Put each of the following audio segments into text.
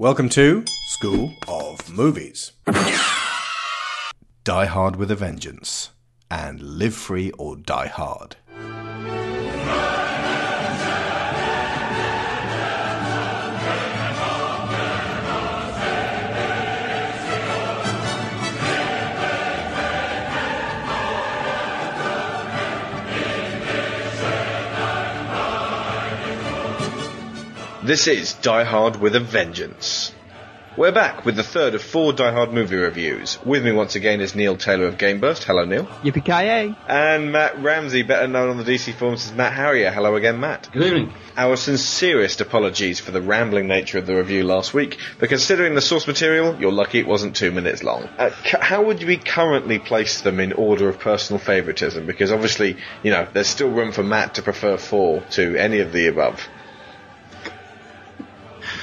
Welcome to School of Movies. Die Hard with a Vengeance and Live Free or Die Hard. This is Die Hard with a Vengeance. We're back with the third of four Die Hard movie reviews. With me once again is Neil Taylor of Gameburst. Hello, Neil. Yippee ki And Matt Ramsey, better known on the DC forums as Matt Harrier. Hello again, Matt. Good evening. Our sincerest apologies for the rambling nature of the review last week, but considering the source material, you're lucky it wasn't two minutes long. Uh, c- how would we currently place them in order of personal favouritism? Because obviously, you know, there's still room for Matt to prefer four to any of the above.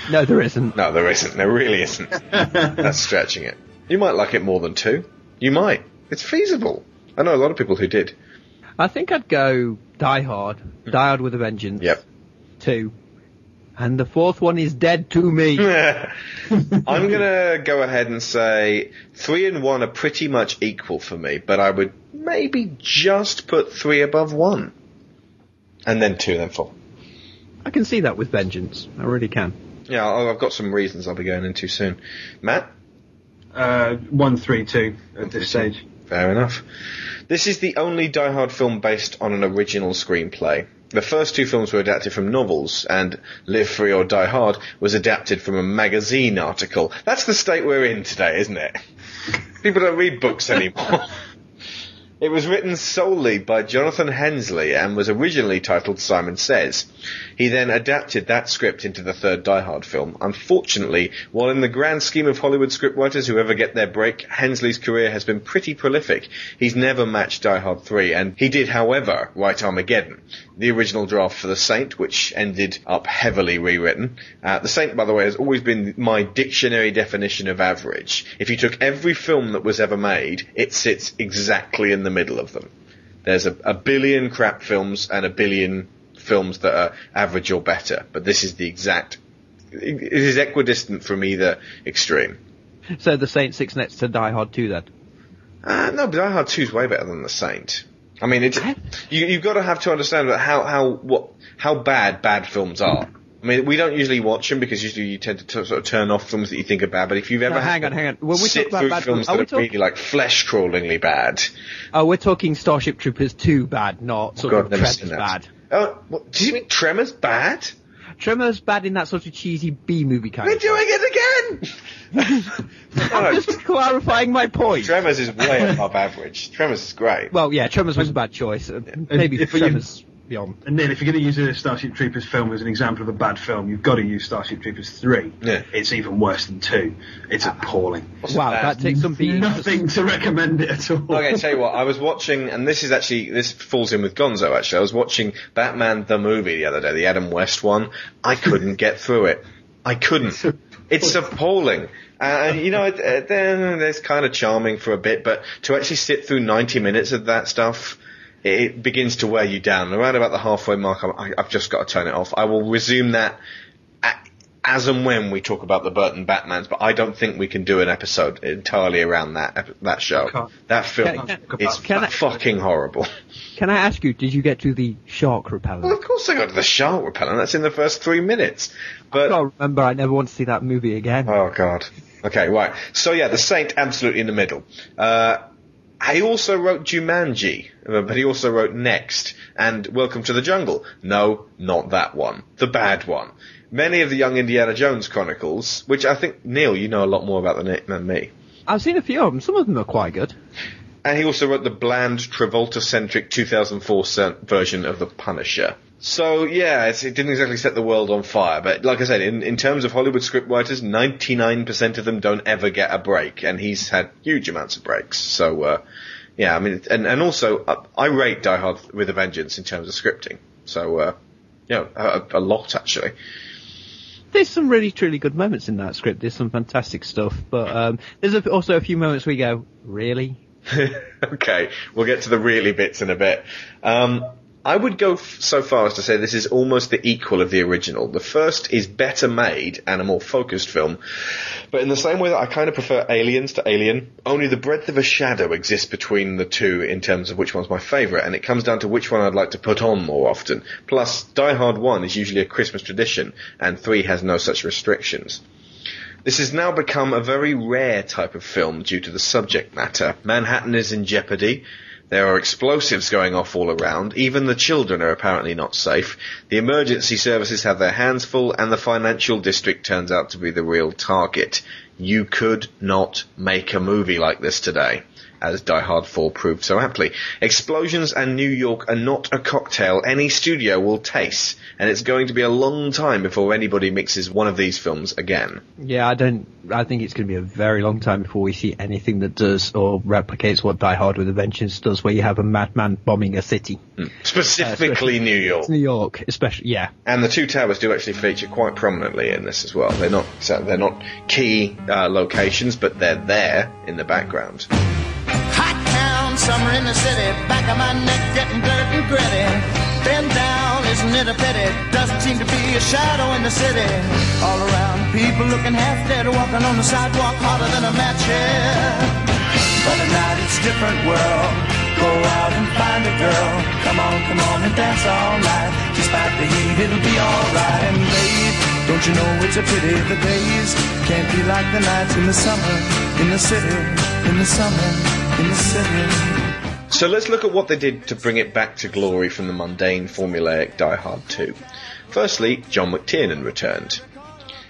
No, there isn't. No, there isn't. There really isn't. That's stretching it. You might like it more than two. You might. It's feasible. I know a lot of people who did. I think I'd go Die Hard. Mm. Die Hard with a Vengeance. Yep. Two. And the fourth one is dead to me. I'm gonna go ahead and say three and one are pretty much equal for me, but I would maybe just put three above one. And then two, then four. I can see that with Vengeance. I really can. Yeah, I've got some reasons I'll be going into soon. Matt? Uh, one, three, two at this stage. Fair enough. This is the only Die Hard film based on an original screenplay. The first two films were adapted from novels, and Live Free or Die Hard was adapted from a magazine article. That's the state we're in today, isn't it? People don't read books anymore. It was written solely by Jonathan Hensleigh and was originally titled Simon Says. He then adapted that script into the third Die Hard film. Unfortunately, while in the grand scheme of Hollywood scriptwriters who ever get their break, Hensleigh's career has been pretty prolific. He's never matched Die Hard 3, and he did, however, write Armageddon, the original draft for The Saint, which ended up heavily rewritten. Uh, the Saint, by the way, has always been my dictionary definition of average. If you took every film that was ever made, it sits exactly in the middle of them. There's a, a billion crap films and a billion films that are average or better, but this is the exact. It is equidistant from either extreme. So the Saint six next to Die Hard 2 then. Uh, no, but Die Hard 2 is way better than The Saint. I mean, it's, you, you've got to have to understand about how, how, what, how bad bad films are. I mean, we don't usually watch them because usually you tend to t- sort of turn off films that you think are bad, but if you've ever No, had hang on, hang on. When we sit talk about through bad films films, that are really like flesh-crawlingly bad. Oh, we're talking Starship Troopers 2 bad, not sort God, of never Tremors seen that. bad. Oh, what, do you mean Tremors bad? Tremors bad in that sort of cheesy B movie kind We're of doing it again! I'm just clarifying my point. Tremors is way above average. Tremors is great. Well, yeah, Tremors was a bad choice. Uh, Maybe if you- Tremors beyond. And then if you're going to use a Starship Troopers film as an example of a bad film, you've got to use Starship Troopers 3. Yeah. It's even worse than 2. It's appalling. Wow, bad? that takes some beating. Nothing to recommend it at all. Okay, tell you what, I was watching, and this is actually, this falls in with Gonzo actually, I was watching Batman the movie the other day, the Adam West one. I couldn't get through it. I couldn't. It's appalling. Uh, you know, it, it, then it's kind of charming for a bit, but to actually sit through 90 minutes of that stuff, it, begins to wear you down. Around about the halfway mark, I'm, I, I've just got to turn it off. I will resume that as and when we talk about the Burton Batmans, but I don't think we can do an episode entirely around that that show. That film Can- is can I- fucking horrible. Can I ask you, did you get to the shark repellent? Well, of course I got to the shark repellent. That's in the first three minutes. I But can't remember, I never want to see that movie again. oh god. Okay, right. So yeah, the Saint absolutely in the middle. Uh, he also wrote Jumanji, but he also wrote Next and Welcome to the Jungle. No, not that one. The bad one. Many of the Young Indiana Jones chronicles, which I think Neil, you know a lot more about than, me. I've seen a few of them, some of them are quite good. And he also wrote the bland, Travolta-centric 2004 cent version of The Punisher. So yeah, it's, it didn't exactly set the world on fire, but like I said, in, in terms of Hollywood scriptwriters, 99% of them don't ever get a break, and he's had huge amounts of breaks. So uh, yeah, I mean, and, and also uh, I rate Die Hard with a Vengeance in terms of scripting. So uh, know, a, a lot actually. There's some really truly good moments in that script, there's some fantastic stuff, but um, there's a, also a few moments we go, really? okay, we'll get to the really bits in a bit. Um, I would go f- so far as to say this is almost the equal of the original. The first is better made and a more focused film, but in the same way that I kind of prefer Aliens to Alien, only the breadth of a shadow exists between the two in terms of which one's my favourite, and it comes down to which one I'd like to put on more often. Plus, Die Hard 1 is usually a Christmas tradition, and 3 has no such restrictions. This has now become a very rare type of film due to the subject matter. Manhattan is in jeopardy. There are explosives going off all around. Even the children are apparently not safe. The emergency services have their hands full and the financial district turns out to be the real target. You could not make a movie like this today. As Die Hard 4 proved so aptly. Explosions and New York are not a cocktail any studio will taste, and it's going to be a long time before anybody mixes one of these films again. Yeah, I don't. I think it's going to be a very long time before we see anything that does or replicates what Die Hard with a Vengeance does, where you have a madman bombing a city. Specifically New York. New York, especially. Yeah, And the two towers do actually feature quite prominently in this as well. They're not they're not key uh, locations, but they're there in the background. Summer in the city, back of my neck getting dirt and gritty. Bend down, isn't it a pity? Doesn't seem to be a shadow in the city. All around, people looking half dead, walking on the sidewalk harder than a match here. But at night it's a different world. Go out and find a girl. Come on, come on and dance all night. Despite the heat, it'll be alright. And babe, don't you know it's a pity the days can't be like the nights in the summer, in the city, in the summer, in the city. So let's look at what they did to bring it back to glory from the mundane, formulaic Die Hard 2. Firstly, John McTiernan returned.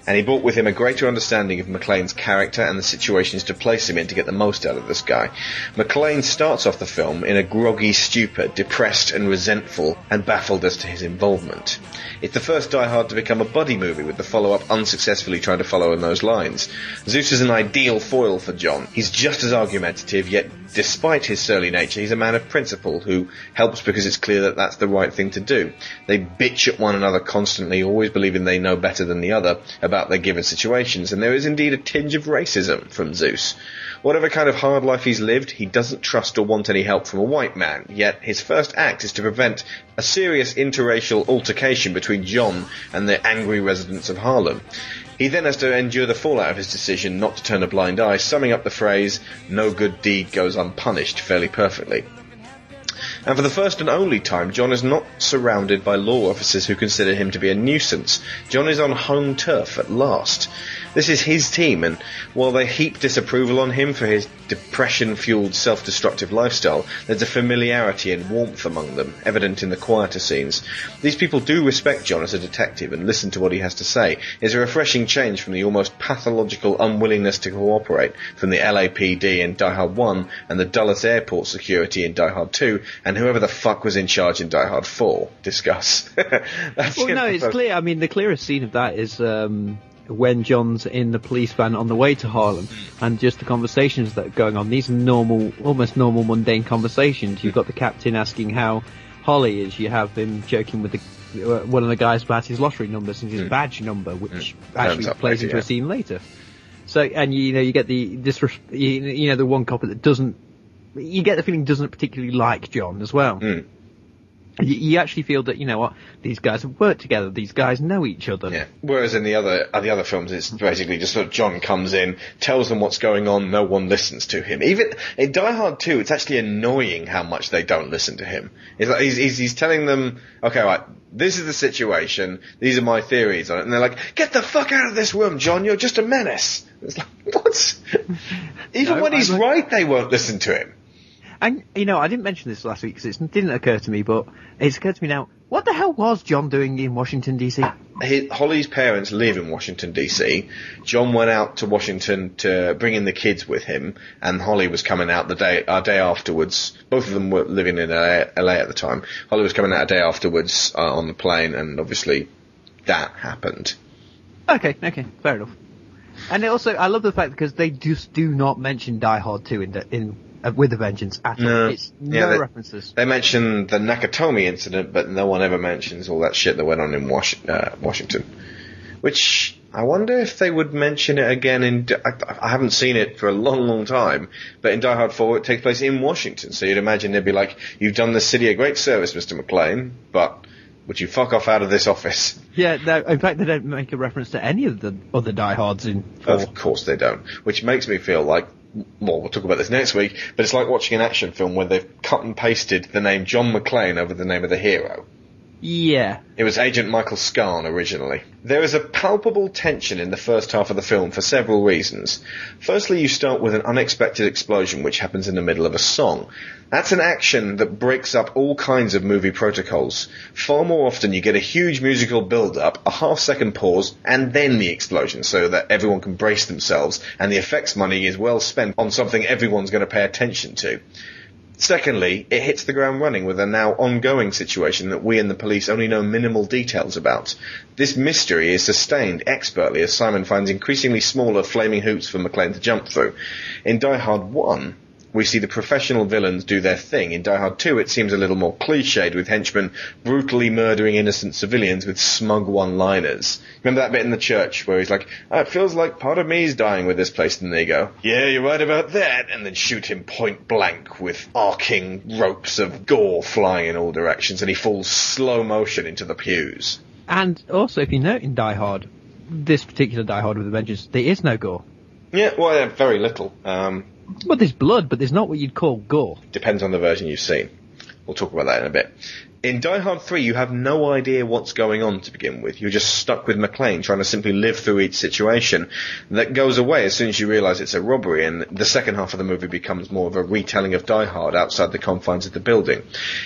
And he brought with him a greater understanding of McClane's character and the situations to place him in to get the most out of this guy. McClane starts off the film in a groggy stupor, depressed and resentful, and baffled as to his involvement. It's the first Die Hard to become a buddy movie, with the follow-up unsuccessfully trying to follow in those lines. Zeus is an ideal foil for John. He's just as argumentative, yet despite his surly nature, he's a man of principle who helps because it's clear that that's the right thing to do. They bitch at one another constantly, always believing they know better than the other about their given situations, and there is indeed a tinge of racism from Zeus. Whatever kind of hard life he's lived, he doesn't trust or want any help from a white man, yet his first act is to prevent a serious interracial altercation between John and the angry residents of Harlem. He then has to endure the fallout of his decision not to turn a blind eye, summing up the phrase, no good deed goes unpunished, fairly perfectly. And for the first and only time, John is not surrounded by law officers who consider him to be a nuisance. John is on home turf at last. This is his team, and while they heap disapproval on him for his depression-fueled, self-destructive lifestyle, there's a familiarity and warmth among them, evident in the quieter scenes. These people do respect John as a detective and listen to what he has to say. It's a refreshing change from the almost pathological unwillingness to cooperate from the LAPD in Die Hard 1 and the Dulles Airport security in Die Hard 2 and whoever the fuck was in charge in Die Hard 4. Discuss. Well, no, it's clear. I mean, the clearest scene of that is um, when John's in the police van on the way to Harlem, and just the conversations that are going on. These are normal, almost normal, mundane conversations. You've got the captain asking how Holly is. You have him joking with the, uh, one of the guys about his lottery numbers and his badge number, which actually Turns plays later, into yeah. a scene later. So, and you know, you get the you, you know, the one copper that doesn't. You get the feeling doesn't particularly like John as well. Mm. You, you actually feel that you know what these guys have worked together. These guys know each other. Yeah. Whereas in the other uh, the other films, it's basically just sort of John comes in, tells them what's going on, no one listens to him. Even in Die Hard 2, it's actually annoying how much they don't listen to him. It's like he's, he's, he's telling them, okay, right, this is the situation, these are my theories on it, and they're like, get the fuck out of this room, John, you're just a menace. It's like, what? Even No, when he's I'm- right, they won't listen to him. And you know, I didn't mention this last week because it didn't occur to me, but it's occurred to me now. What the hell was John doing in Washington D.C.? Holly's parents live in Washington DC. John went out to Washington to bring in the kids with him, and Holly was coming out the day a day afterwards. Both of them were living in LA, LA at the time. Holly was coming out a day afterwards uh, on the plane, and obviously that happened. Okay, okay, fair enough. And also, I love the fact because they just do not mention Die Hard 2 in the, in uh, with a Vengeance at all. No. It's Yeah, no they- references. They mentioned the Nakatomi incident, but no one ever mentions all that shit that went on in Wash- uh, Washington. Which I wonder if they would mention it again in. I, I haven't seen it for a long, long time, but in Die Hard 4 it takes place in Washington, so you'd imagine they'd be like, "You've done the city a great service, Mr. McClane, but would you fuck off out of this office?" Yeah, no, in fact, they don't make a reference to any of the other diehards in four. Of course they don't, which makes me feel like. Well, we'll talk about this next week, but it's like watching an action film where they've cut and pasted the name John McClane over the name of the hero. Yeah. It was Agent Michael Scarn originally. There is a palpable tension in the first half of the film for several reasons. Firstly, you start with an unexpected explosion which happens in the middle of a song. That's an action that breaks up all kinds of movie protocols. Far more often you get a huge musical build-up, a half second pause, and then the explosion so that everyone can brace themselves and the effects money is well spent on something everyone's going to pay attention to. Secondly, it hits the ground running with a now ongoing situation that we and the police only know minimal details about. This mystery is sustained expertly as Simon finds increasingly smaller flaming hoops for McClane to jump through. In Die Hard 1, we see the professional villains do their thing. In Die Hard 2, it seems a little more cliched with henchmen brutally murdering innocent civilians with smug one-liners. Remember that bit in the church where he's like, oh, it feels like part of me's dying with this place, and they go, yeah, you're right about that, and then shoot him point blank with arcing ropes of gore flying in all directions, and he falls slow motion into the pews. And also, if you note in Die Hard, this particular Die Hard with a Vengeance, there is no gore. Yeah, well, yeah, very little. Um, Well, there's blood, but there's not what you'd call gore. Depends on the version you've seen. We'll talk about that in a bit. In Die Hard 3, you have no idea what's going on to begin with. You're just stuck with McClane trying to simply live through each situation. That goes away as soon as you realise it's a robbery, and the second half of the movie becomes more of a retelling of Die Hard outside the confines of the building.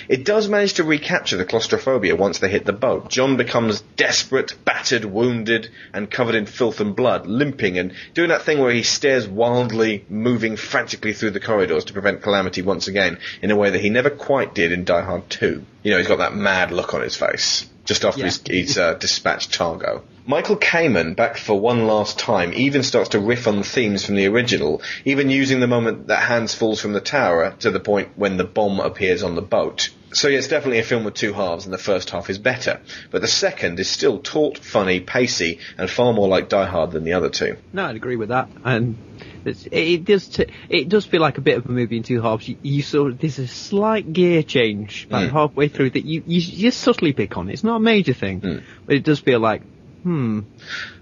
It does manage to recapture the claustrophobia once they hit the boat. John becomes desperate, battered, wounded, and covered in filth and blood, limping and doing that thing where he stares wildly, moving frantically through the corridors to prevent calamity once again, in a way that he never quite did in Die Hard 2. You know, he's got that mad look on his face, just after Yeah. he's, he's uh, dispatched Targo. Michael Kamen, back for one last time, even starts to riff on the themes from the original, even using the moment that Hans falls from the tower to the point when the bomb appears on the boat. So yeah, it's definitely a film with two halves, and the first half is better. But the second is still taut, funny, pacey, and far more like Die Hard than the other two. No, I'd agree with that. And it's, it, does t- it does feel like a bit of a movie in two halves. You, you sort of, there's a slight gear change about Mm. halfway through that you, you just subtly pick on. It's not a major thing, Mm. but it does feel like, hmm.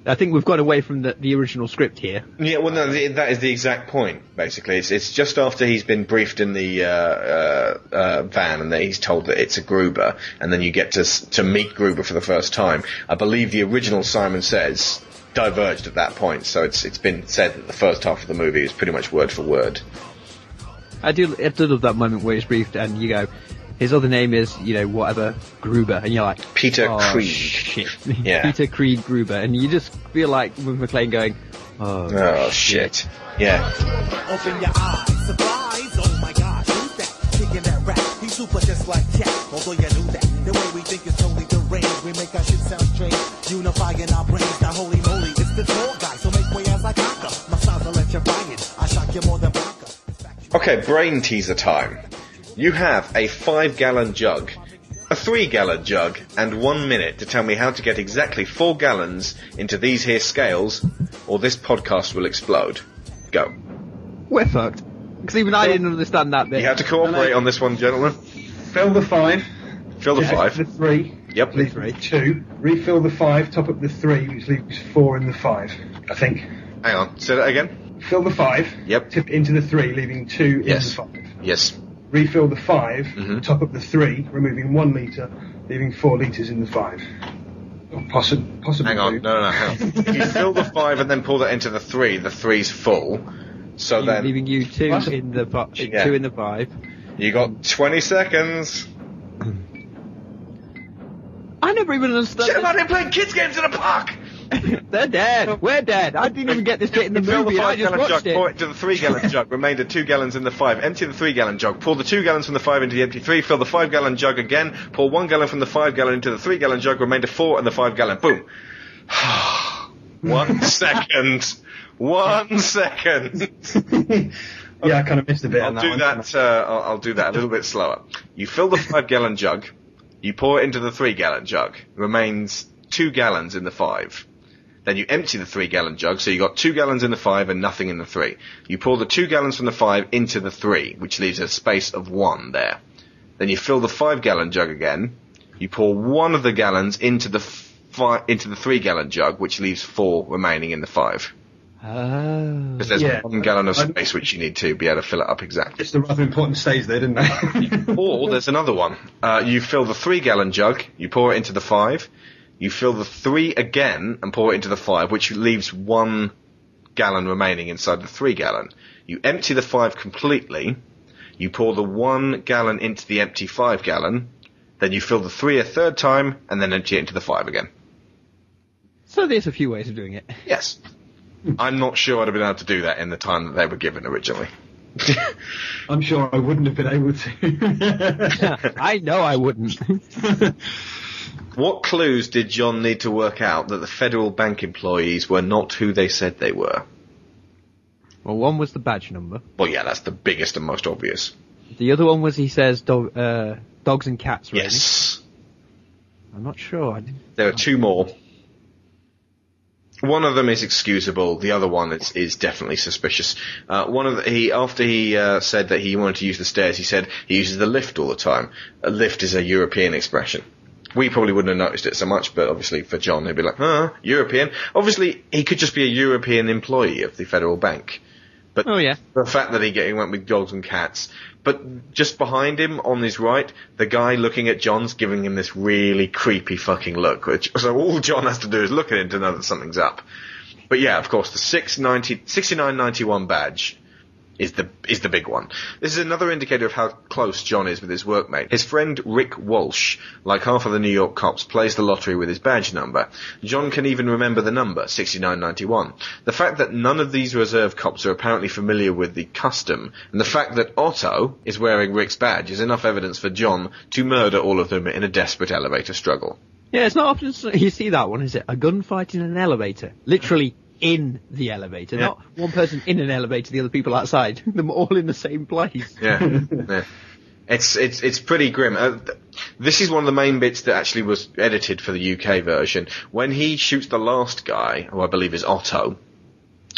I think we've gone away from the, the original script here. Yeah, well, no, the, that is the exact point. Basically, it's it's just after he's been briefed in the uh, uh, uh, van, and that he's told that it's a Gruber, and then you get to to meet Gruber for the first time. I believe the original Simon says diverged at that point, so it's it's been said that the first half of the movie is pretty much word for word. I do, I do love that moment where it's briefed and you go, his other name is, you know, whatever, Gruber, and you're like, Peter oh, Creed. shit. Yeah. Peter Creed Gruber, and you just feel like with McClane going, oh, Oh shit! Yeah, Open your eyes, surprise, oh my god, who's that? Kicking that rap, he's super just like Cat, although you knew that. The way we think is totally deranged, we make our shit sound strange, unifying our brains, now holy moly, it's the tall guy, so make way as I conquer. My style's electrifying, I shock you more than Blanca. Okay, brain teaser time. You have a five gallon jug, a three gallon jug, and one minute to tell me how to get exactly four gallons into these here scales, or this podcast will explode. Go. we're fucked. Because even I didn't understand that bit. You have to cooperate on this one, gentlemen. Fill the five. Fill the five. The three. Yep. Leave Three. two. Refill the five. Top up the three, which leaves four in the five. I think. Hang on. Say that again. Fill the five. Yep. Tip into the three, leaving two Yes. in the five. Yes. Refill the 5 Mhm. top up the three, removing one litre, leaving four litres in the five. Or possi- possibly. Hang on. two. No, no, no. Hang on. If you fill the five and then pull that into the three, the three's full. So You- then leaving you two What? in the fi- Yeah. two in the five. you got 20 seconds. I never even understood. Shit, I didn't play kids games in a park. They're dead. We're dead. I didn't even get this bit in the Fill movie. the I five just gallon watched jug, pour it. it to the three gallon jug, remainder two gallons in the five. Empty the three gallon jug, pour the two gallons from the five into the empty three, fill the five gallon jug again, pour one gallon from the five gallon into the three gallon jug, remainder four and the five gallon. Boom. One second. One second. yeah, I kind of missed a bit I'll on that do one. that. Uh, I'll, I'll do that a little bit slower. You fill the five gallon jug. You pour it into the three gallon jug. Remains two gallons in the five. Then you empty the three gallon jug, so you got two gallons in the five and nothing in the three. You pour the two gallons from the five into the three, which leaves a space of one there. Then you fill the five gallon jug again. You pour one of the gallons into the fi- into the three gallon jug, which leaves four remaining in the five. Oh. Because there's Yeah. one gallon of space which you need to be able to fill it up exactly. It's the rather important stage there, didn't they? Or there's another one. Uh, you fill the three gallon jug, you pour it into the five, you fill the three again and pour it into the five, which leaves one gallon remaining inside the three gallon. You empty the five completely, you pour the one gallon into the empty five gallon, then you fill the three a third time, and then empty it into the five again. So there's a few ways of doing it. Yes. I'm not sure I'd have been able to do that in the time that they were given originally. I'm sure I wouldn't have been able to. I know I wouldn't. What clues did John need to work out that the federal bank employees were not who they said they were? well, one was the badge number. Well, yeah, that's the biggest and most obvious. The other one was he says dog, uh, dogs and cats. Really. Yes. I'm not sure. I didn't. There are two more. One of them is excusable. The other one is, is definitely suspicious. Uh, one of the, he after he uh, said that he wanted to use the stairs, he said he uses the lift all the time. A lift is a European expression. We probably wouldn't have noticed it so much, but obviously for John, he'd be like, "Huh, European." Obviously, he could just be a European employee of the federal bank. But Oh yeah. the fact that he, get, he went with dogs and cats. But just behind him, on his right, the guy looking at John's giving him this really creepy fucking look. Which, so all John has to do is look at him to know that something's up. But yeah, of course, the 690, 6991 badge is the is the big one. This is another indicator of how close John is with his workmate. His friend Rick Walsh, like half of the New York cops, plays the lottery with his badge number. John can even remember the number, 6991. The fact that none of these reserve cops are apparently familiar with the custom, and the fact that Otto is wearing Rick's badge is enough evidence for John to murder all of them in a desperate elevator struggle. Yeah, it's not often you see that one, is it? A gunfight in an elevator. Literally in the elevator. Yeah. Not one person in an elevator, the other people outside. Them all in the same place. Yeah, yeah. It's it's it's pretty grim. Uh, th- this is one of the main bits that actually was edited for the UK version. When he shoots the last guy, who I believe is Otto,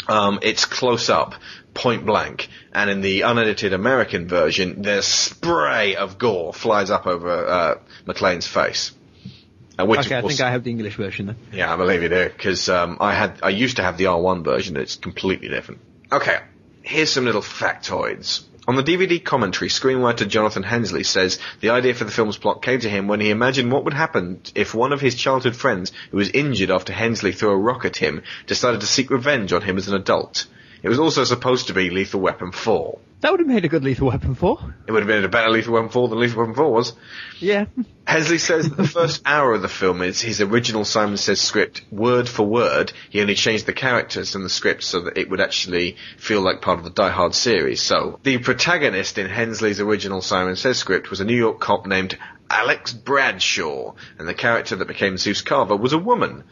um, it's close up, point blank, and in the unedited American version, the spray of gore flies up over uh, McClane's face. Uh, which Okay, I think I have the English version then. yeah, I believe you do, because um, I had I used to have the R1 version. It's completely different. Okay, here's some little factoids. On the DVD commentary, screenwriter Jonathan Hensleigh says the idea for the film's plot came to him when he imagined what would happen if one of his childhood friends, who was injured after Hensleigh threw a rock at him, decided to seek revenge on him as an adult. It was also supposed to be Lethal Weapon 4. That would have made a good Lethal Weapon 4. It would have been a better Lethal Weapon 4 than Lethal Weapon 4 was. Yeah. Hensleigh says that the first hour of the film is his original Simon Says script, word for word. He only changed the characters in the script so that it would actually feel like part of the Die Hard series. So, the protagonist in Hensleigh's original Simon Says script was a New York cop named Alex Bradshaw, and the character that became Zeus Carver was a woman.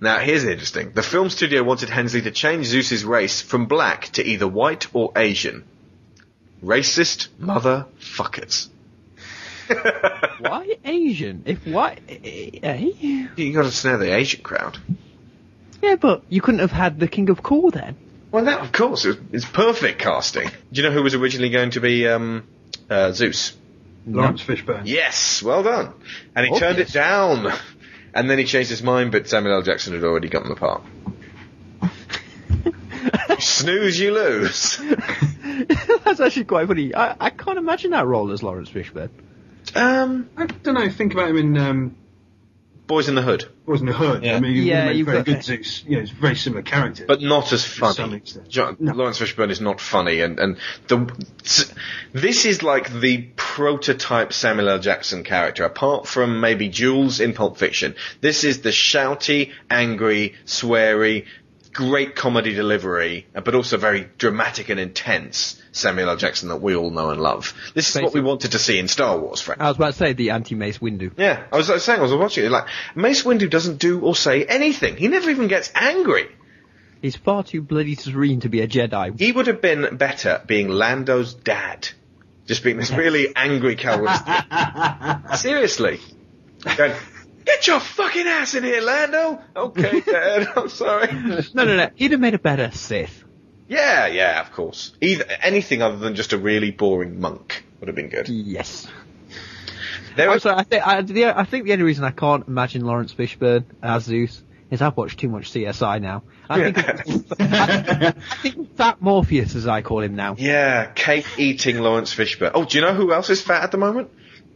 Now, here's interesting. The film studio wanted Hensleigh to change Zeus's race from black to either white or Asian. Racist motherfuckers. Why Asian? If why? Eh? You gotta snare the Asian crowd. Yeah, but you couldn't have had the King of Cool then. Well, that of course it's, it's perfect casting. Do you know who was originally going to be um, uh, Zeus? Laurence Fishburne. Yes, well done. And he Oh, turned it down, and then he changed his mind. But Samuel L. Jackson had already gotten the part. Snooze, you lose. That's actually quite funny. I, I can't imagine that role as Laurence Fishburne. Um, I don't know. Think about him in um, Boys in the Hood, Boys in the Hood. Yeah. I mean, Yeah, yeah, you've very got- good Zeus. You know, it's a very similar character. but not as funny. extent. John, No. Laurence Fishburne is not funny, and and the this is like the prototype Samuel L. Jackson character. Apart from maybe Jules in Pulp Fiction, this is the shouty, angry, sweary, great comedy delivery, but also very dramatic and intense Samuel L. Jackson that we all know and love. This is what we wanted to see in Star Wars, frankly. I was about to say the anti-Mace Windu. Yeah, I was, I was saying, I was watching it, like, Mace Windu doesn't do or say anything. He never even gets angry. He's far too bloody serene to be a Jedi. He would have been better being Lando's dad. Just being this really angry Calrissian. Seriously. Going, Get your fucking ass in here, Lando! Okay, Dad, I'm sorry. No, no, no. He'd have made a better Sith. Yeah, yeah, of course. Either anything other than just a really boring monk would have been good. Yes. There was, Also, I think I, the, I think the only reason I can't imagine Laurence Fishburne as Zeus is I've watched too much CSI now. I think I, I think Fat Morpheus, as I call him now. yeah, cake eating Laurence Fishburne. Oh, do you know who else is fat at the moment?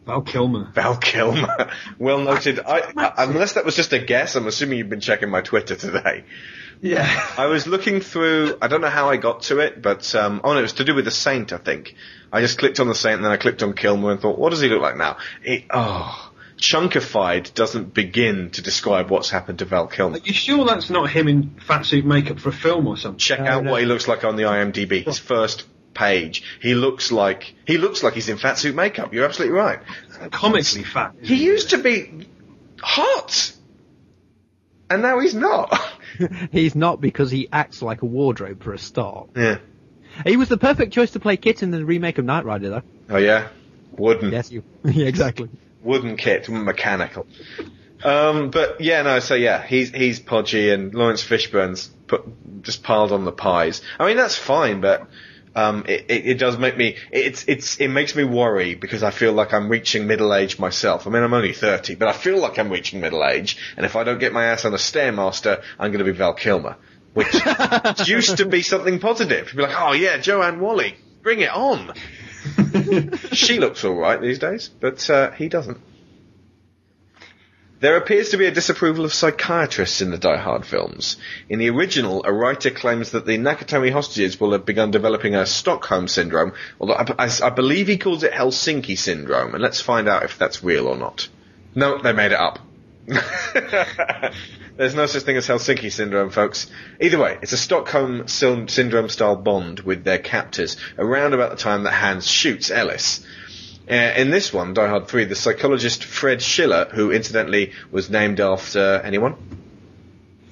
Val Kilmer. Val Kilmer. well noted. I, I, unless that was just a guess, I'm assuming you've been checking my Twitter today. Yeah. I was looking through. I don't know how I got to it, but um, oh no, it was to do with the Saint. I think I just clicked on the Saint, and then I clicked on Kilmer, and thought, what does he look like now? He, oh, chunkified doesn't begin to describe what's happened to Val Kilmer. Are you sure that's not him in fat suit makeup for a film or something? Check out what he looks like on the IMDb. His first page. He looks like he looks like he's in fat suit makeup. You're absolutely right. Comically fat. isn't He used to be hot, and now he's not. He's not because he acts like a wardrobe for a start. yeah. He was the perfect choice to play KITT in the remake of Knight Rider, though. Oh yeah. Wooden. Yes, you. yeah, exactly. wooden kit, mechanical. Um, but yeah, no. So yeah, he's he's podgy, and Laurence Fishburne's put just piled on the pies. I mean, that's fine, but um, it, it, it does make me it's it's it makes me worry because I feel like I'm reaching middle age myself. I mean, I'm only thirty, but I feel like I'm reaching middle age, and if I don't get my ass on a stairmaster, I'm going to be Val Kilmer, which used to be something positive. You'd be like, oh yeah, Joanne Whalley, bring it on. she looks all right these days, but uh, he doesn't. There appears to be a disapproval of psychiatrists in the Die Hard films. In the original, a writer claims that the Nakatomi hostages will have begun developing a Stockholm syndrome, although I, I, I believe he calls it Helsinki syndrome, and let's find out if that's real or not. No, they made it up. There's no such thing as Helsinki syndrome, folks. Either way, it's a Stockholm syndrome style bond with their captors around about the time that Hans shoots Ellis. Uh, in this one, Die Hard 3, the psychologist Fred Schiller, who incidentally was named after anyone?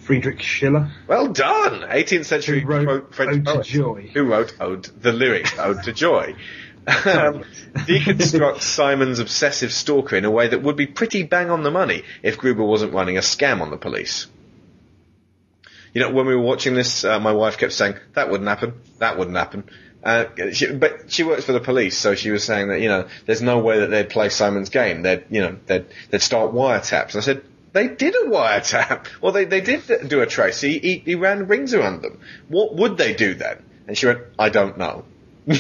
Friedrich Schiller. Well done! 18th century Who wrote quote French Ode to poet. Joy. Who wrote Ode, the lyrics, Ode to Joy. Um, deconstructs Simon's obsessive stalker in a way that would be pretty bang on the money if Gruber wasn't running a scam on the police. You know, when we were watching this, uh, my wife kept saying, that wouldn't happen, that wouldn't happen. Uh, she, but she works for the police, so she was saying that, you know, there's no way that they'd play Simon's game. They'd, you know, they'd, they'd start wiretaps. I said, they did a wiretap. Well, they, they did do a trace. He, he, he ran rings around them. What would they do then? And she went, I don't know.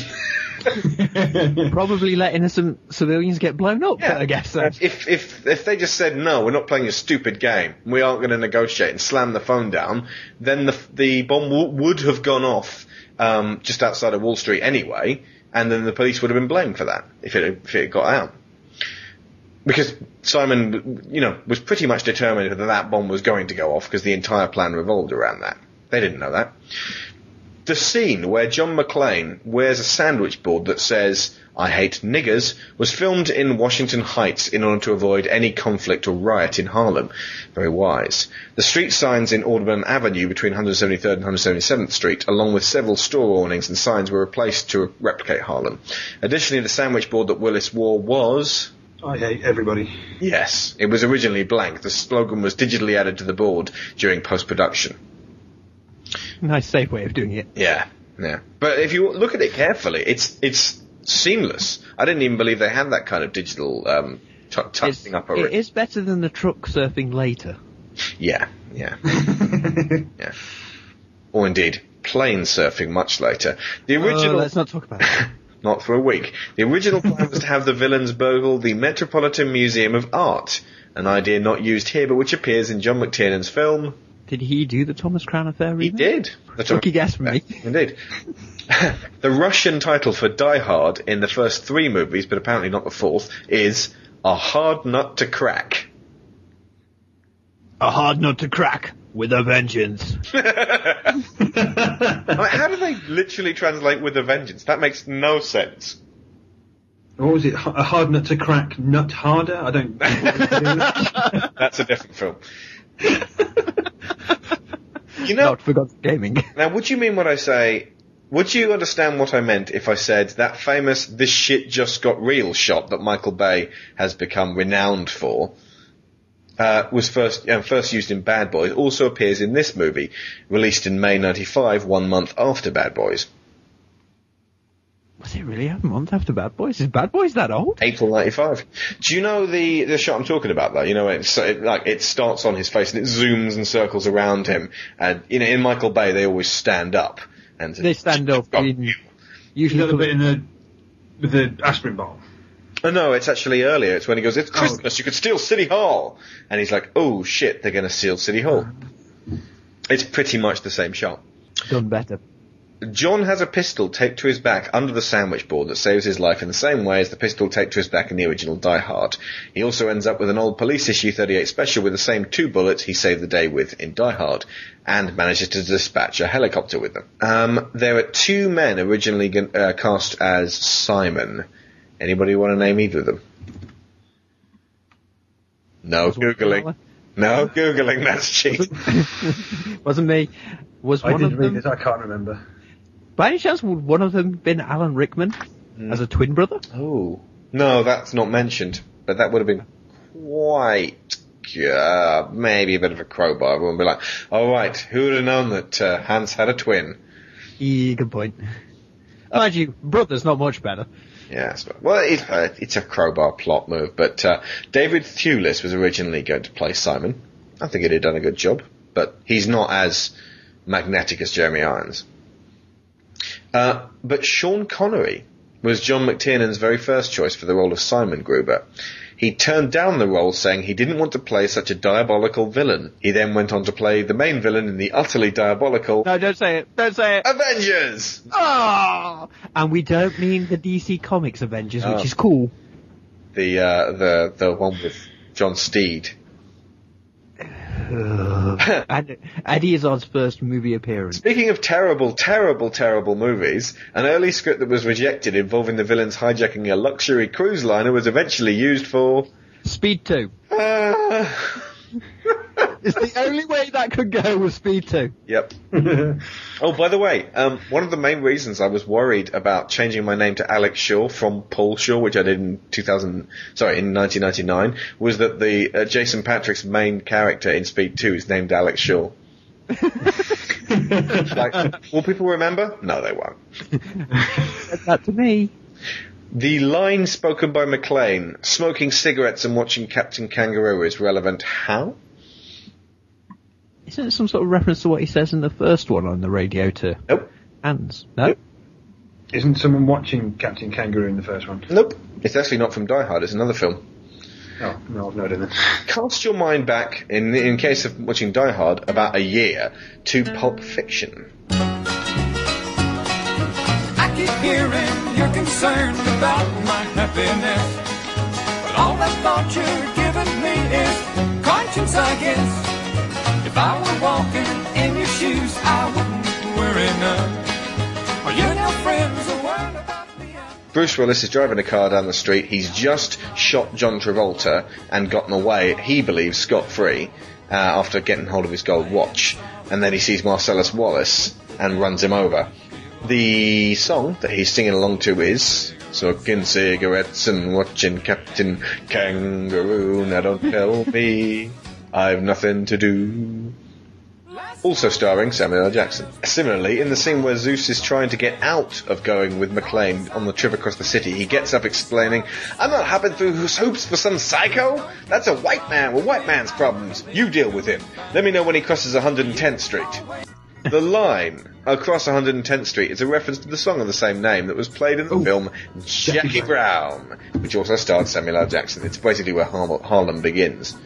Probably let innocent civilians get blown up, Yeah. I guess. So. If if if they just said no, we're not playing your stupid game. We aren't going to negotiate and slam the phone down. Then the the bomb w- would have gone off um, just outside of Wall Street anyway, and then the police would have been blamed for that if it if it got out. Because Simon, you know, was pretty much determined that that bomb was going to go off because the entire plan revolved around that. They didn't know that. The scene where John McClane wears a sandwich board that says, I hate niggers, was filmed in Washington Heights in order to avoid any conflict or riot in Harlem. Very wise. The street signs in Audubon Avenue between 173rd and 177th Street, along with several store awnings and signs, were replaced to replicate Harlem. Additionally, the sandwich board that Willis wore was, I hate everybody. yes, it was originally blank. The slogan was digitally added to the board during post-production. Nice safe way of doing it. Yeah, yeah. But if you look at it carefully, it's it's seamless. I didn't even believe they had that kind of digital um, t- It's, touching up. it is better than the truck surfing later. Yeah, yeah, yeah. Or indeed, plane surfing much later. The Oh, original, let's not talk about it. not for a week. The original plan was to have the villains burgle the Metropolitan Museum of Art, an idea not used here, but which appears in John McTiernan's film. Did he do the Thomas Crown Affair remake? He remake? did. That's Lucky guess from me. Indeed. the Russian title for Die Hard in the first three movies, but apparently not the fourth, is A Hard Nut to Crack. A hard nut to crack with a vengeance. Like, how do they literally translate with a vengeance? That makes no sense. What was it? A hard nut to crack, nut harder? I don't. That's a different film. you know, Not Gaming. now would you mean what I say? Would you understand what I meant if I said that famous "this shit just got real" shot that Michael Bay has become renowned for? uh, was first uh, first used in Bad Boys, also appears in this movie, released in May '95, one month after Bad Boys. Was it really a month after Bad Boys? Is Bad Boys that old? April '95. Do you know the the shot I'm talking about? Though you know it's it, like it starts on his face and it zooms and circles around him. And you know in Michael Bay they always stand up and They stand up Oh, in You usually got a bit in the with the aspirin bottle. Oh, no, it's actually earlier. It's when he goes, "It's Oh. Christmas. You could steal City Hall," and he's like, "Oh shit, they're going to steal City Hall." Ah. It's pretty much the same shot. done better. John has a pistol taped to his back under the sandwich board that saves his life in the same way as the pistol taped to his back in the original Die Hard. He also ends up with an old police issue 38 special with the same two bullets he saved the day with in Die Hard, and manages to dispatch a helicopter with them. Um, there are two men originally uh, cast as Simon. Anybody want to name either of them? No googling. No googling. That's cheap. Wasn't me. Was I one did of read them? it. I can't remember. By any chance, would one of them been Alan Rickman as a twin brother? Oh. No, that's not mentioned. But that would have been quite, uh, maybe a bit of a crowbar. Everyone would be like, alright, who would have known that uh, Hans had a twin? Yeah, good point. Mind you, brother's not much better. Yes, but, well, it, uh, it's a crowbar plot move, but uh, David Thewlis was originally going to play Simon. I think he'd have done a good job, but he's not as magnetic as Jeremy Irons. Uh, but Sean Connery was John McTiernan's very first choice for the role of Simon Gruber. He turned down the role saying he didn't want to play such a diabolical villain. He then went on to play the main villain in the utterly diabolical No, don't say it. Don't say it. Avengers! Oh! And we don't mean the DC Comics Avengers, Oh. which is cool. The, uh, the, the one with John Steed. and Eddie Izzard's first movie appearance. Speaking of terrible, terrible, terrible movies, an early script that was rejected involving the villains hijacking a luxury cruise liner was eventually used for. Speed 2. Uh, It's the only way that could go was Speed 2. yep. Oh, by the way, um, one of the main reasons I was worried about changing my name to Alex Shaw from Paul Shaw, which I did in 2000, sorry, in 1999, was that the uh, Jason Patric's main character in Speed 2 is named Alex Shaw. like, will people remember? No, they won't. Said that to me. The line spoken by McClane, smoking cigarettes and watching Captain Kangaroo is relevant how? Isn't it some sort of reference to what he says in the first one on the radio to Nope. Hans? No? Nope. Isn't someone watching Captain Kangaroo in the first one? Nope. It's actually not from Die Hard, it's another film. Oh, no, I've not done it. Cast your mind back, in, in case of watching Die Hard, about a year to Pulp Fiction. I keep hearing you're concerned about my happiness. But all that thought you're giving me is conscience, I guess. If I were walking in your shoes, I wouldn't worry none. Bruce Willis is driving a car down the street. He's just shot John Travolta and gotten away, he believes, scot-free, uh, after getting hold of his gold watch. And then he sees Marcellus Wallace and runs him over. The song that he's singing along to is Smoking cigarettes and watching Captain Kangaroo. Now don't tell me I've nothing to do. Also starring Samuel L. Jackson. Similarly, in the scene where Zeus is trying to get out of going with McClane on the trip across the city, he gets up explaining, I'm not hopping through hoops for some psycho. That's a white man with white man's problems. You deal with him. Let me know when he crosses 110th Street. The line across 110th Street is a reference to the song of the same name that was played in the film Jackie Brown, which also starred Samuel L. Jackson. It's basically where Har- Harlem begins.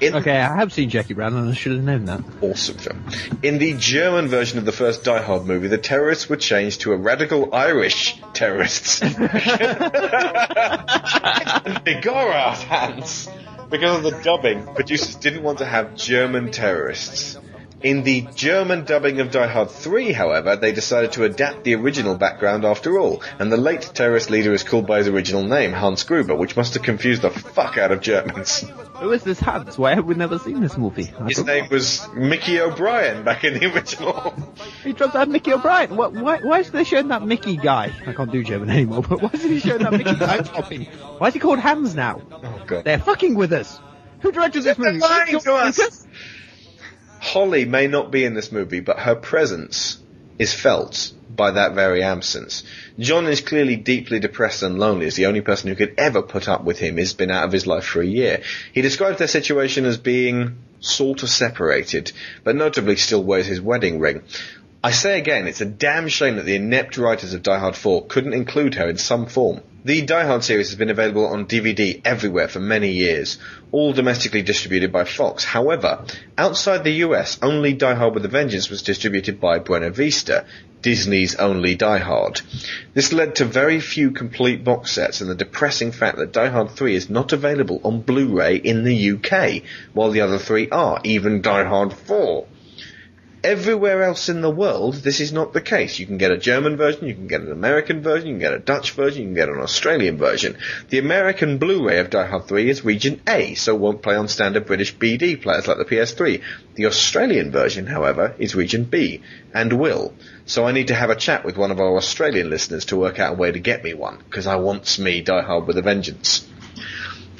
In Okay, I have seen Jackie Brown and I should have known that. awesome film. In the German version of the first Die Hard movie, the terrorists were changed to a radical Irish terrorists. Begorra, Hans! Because of the dubbing, producers didn't want to have German terrorists. In the German dubbing of Die Hard 3, however, they decided to adapt the original background after all, and the late terrorist leader is called by his original name, Hans Gruber, which must have confused the fuck out of Germans. Who is this Hans? Why have we never seen this movie? I His name was Mickey O'Brien back in the original. He dropped out Mickey O'Brien. What, why, why is they showing that Mickey guy? I can't do German anymore, but why is he showing that Mickey guy dropping? Why is he called Hans now? Oh god. They're fucking with us. Who directed this movie? They're lying to us. Holly may not be in this movie, but her presence is felt by that very absence. John is clearly deeply depressed and lonely as the only person who could ever put up with him has been out of his life for a year. He describes their situation as being sort of separated, but notably still wears his wedding ring. I say again, it's a damn shame that the inept writers of Die Hard 4 couldn't include her in some form. The Die Hard series has been available on DVD everywhere for many years, all domestically distributed by Fox. However, outside the US, only Die Hard with a Vengeance was distributed by Buena Vista, Disney's only Die Hard. This led to very few complete box sets and the depressing fact that Die Hard 3 is not available on Blu-ray in the UK, while the other three are, even Die Hard 4. Everywhere else in the world, this is not the case. You can get a German version, you can get an American version, you can get a Dutch version, you can get an Australian version. The American Blu-ray of Die Hard 3 is region A, so won't play on standard British BD players like the PS3. The Australian version, however, is region B, and will. So I need to have a chat with one of our Australian listeners to work out a way to get me one, because I wants me Die Hard with a Vengeance.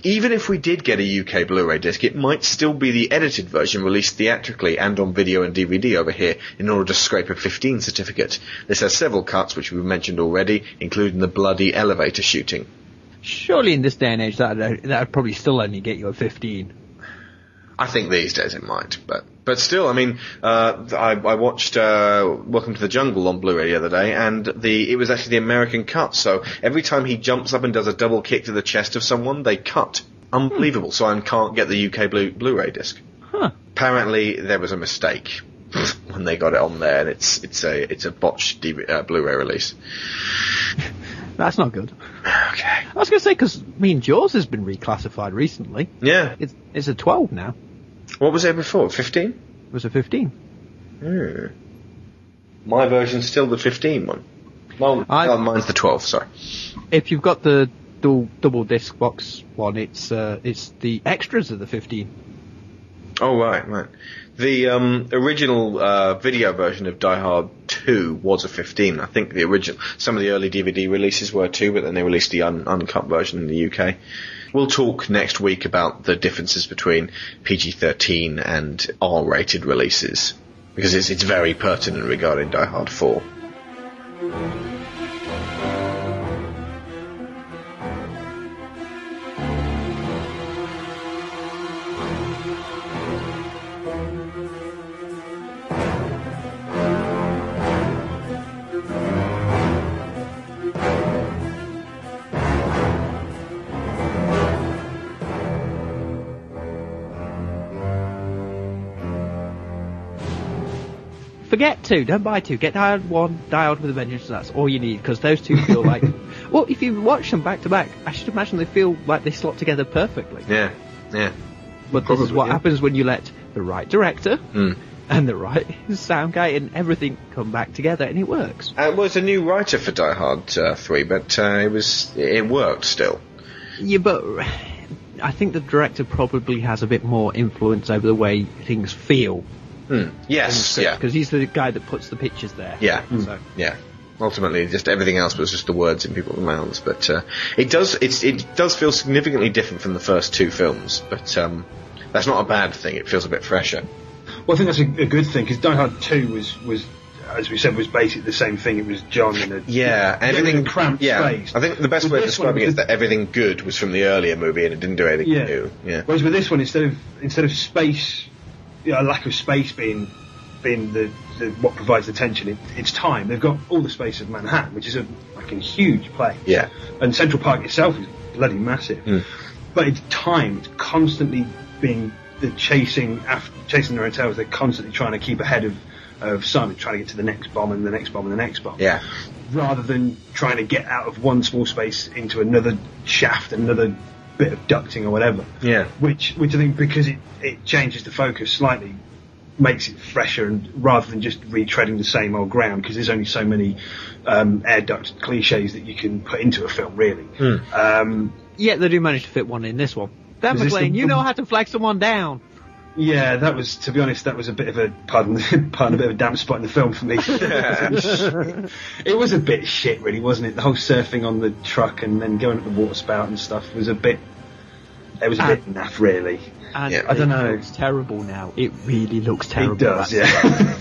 Even if we did get a UK Blu-ray disc, it might still be the edited version released theatrically and on video and DVD over here in order to scrape a 15 certificate. This has several cuts which we've mentioned already, including the bloody elevator shooting. Surely in this day and age that that would probably still only get you a 15. I think these days it might, but but still, I mean, uh, I, I watched uh, Welcome to the Jungle on Blu-ray the other day, and the it was actually the American cut. So every time he jumps up and does a double kick to the chest of someone, they cut. Unbelievable. So I can't get the UK Blu- Blu-ray disc. Huh. Apparently, there was a mistake when they got it on there, and it's it's a it's a botched DV- uh, Blu-ray release. That's not good. Okay. I was going to say because I mean Jaws has been reclassified recently. Yeah. It's it's a 12 now. What was there before? Fifteen. It was a 15. Hmm. My version's still the 15 one. No, I- no, mine's the 12. Sorry. If you've got the dual double disc box one, it's uh, it's the extras of the 15. Oh right, right. The um, original uh, video version of Die Hard 2 was a 15. I think the original, some of the early DVD releases were too, but then they released the un- uncut version in the UK. We'll talk next week about the differences between PG-13 and R-rated releases because it's it's very pertinent regarding Die Hard 4. Forget two, don't buy two. Get Die Hard one, Die Hard with a Vengeance. That's all you need because those two feel like. well, if you watch them back to back, I should imagine they feel like they slot together perfectly. Yeah, yeah. But this is what yeah. happens when you let the right director Mm. and the right sound guy and everything come back together, and it works. Uh, well, it's a new writer for Die Hard uh, 3, but uh, it was it worked still. Yeah, but I think the director probably has a bit more influence over the way things feel. Hmm. Yes, yeah. Because he's the guy that puts the pictures there. Yeah. So. Yeah. Ultimately, just everything else was just the words in people's mouths. But uh, it does it's, it does feel significantly different from the first two films. But um, that's not a bad thing. It feels a bit fresher. Well, I think that's a, a good thing because Die Hard Two was was as we said was basically the same thing. It was John in a Yeah, everything in a cramped Yeah, space. I think the best With way of this one, describing it is that everything good was from the earlier movie and it didn't do anything Yeah. new. Yeah. Whereas with this one, instead of instead of space, you know, a lack of space being being the, the what provides the tension, it, it's time. They've got all the space of Manhattan, which is a fucking huge place. Yeah. And Central Park itself is bloody massive. Mm. But it's time. It's constantly being the chasing after chasing their own tails. They're constantly trying to keep ahead of of Simon, trying to get to the next bomb and the next bomb and the next bomb Yeah. rather than trying to get out of one small space into another shaft, another bit of ducting or whatever. Yeah. Which, which I think because it, it changes the focus slightly, makes it fresher and rather than just retreading the same old ground because there's only so many um, air duct cliches that you can put into a film really. Um, Yeah, they do manage to fit one in this one. Dan Is McClane, the- you know how to flag someone down. yeah, that was to be honest, that was a bit of a pardon, pardon a bit of a damp spot in the film for me. it was a bit shit, really, wasn't it? The whole surfing on the truck and then going up the water spout and stuff was a bit. It was a bit naff, really. And Yeah. I don't know. It's terrible now. It really looks terrible. It does, yeah.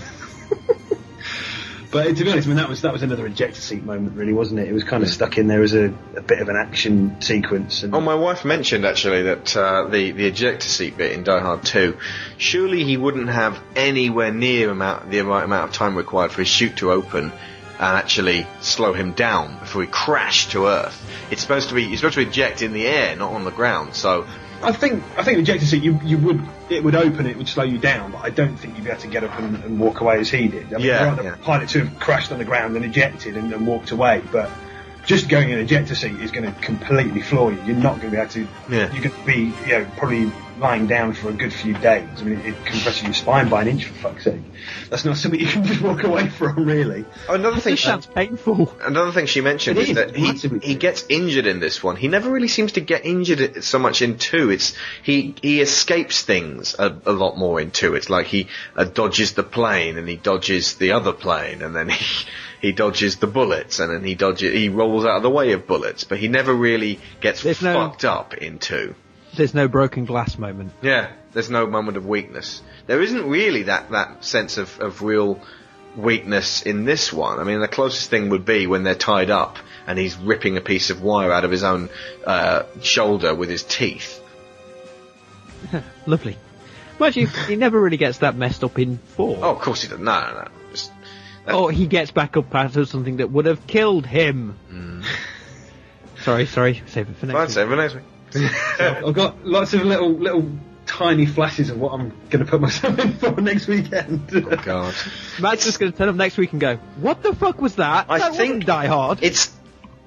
but to be honest, I mean that was that was another ejector seat moment, really, wasn't it? It was kind of stuck in there as a, a bit of an action sequence. And Oh, my wife mentioned actually that uh, the the ejector seat bit in Die Hard 2, surely he wouldn't have anywhere near amount the right amount of time required for his chute to open and actually slow him down before he crashed to Earth. It's supposed to be you're supposed to eject in the air, not on the ground. So I think I think the ejector seat you you would it would open, it would slow you down, but I don't think you'd be able to get up and, and walk away as he did. I mean, Yeah, you'd yeah. the pilot to have crashed on the ground and ejected and, and walked away, but. Just going in an ejector seat is going to completely floor you. You're not going to be able to. Yeah. You're going to be, you know, probably lying down for a good few days. I mean, it, it compresses your spine by an inch for fuck's sake. That's not something you can just walk away from, really. oh, another thing. This sounds painful. Another thing she mentioned It is is, that he, he gets injured in this one. He never really seems to get injured so much in two. It's he he escapes things a, a lot more in two. It's like he uh, dodges the plane and he dodges the other plane and then he he dodges the bullets and then he dodges he rolls out of the way of bullets. But he never really gets There's no- fucked up in two. There's no broken glass moment. Yeah, there's no moment of weakness. There isn't really that, that sense of, of real weakness in this one. I mean, the closest thing would be when they're tied up and he's ripping a piece of wire out of his own uh, shoulder with his teeth. Lovely. Mind you, he never really gets that messed up in four. Oh, of course he doesn't. No, no, no. Just, Or he gets back up after something that would have killed him. sorry, sorry. Save it for next Fine, week. save it for next week. I've got lots of little little tiny flashes of what I'm going to put myself in for next weekend. Oh, God. Matt's just going to turn up next week and go, "What the fuck was that? I that think- wasn't Die Hard." It's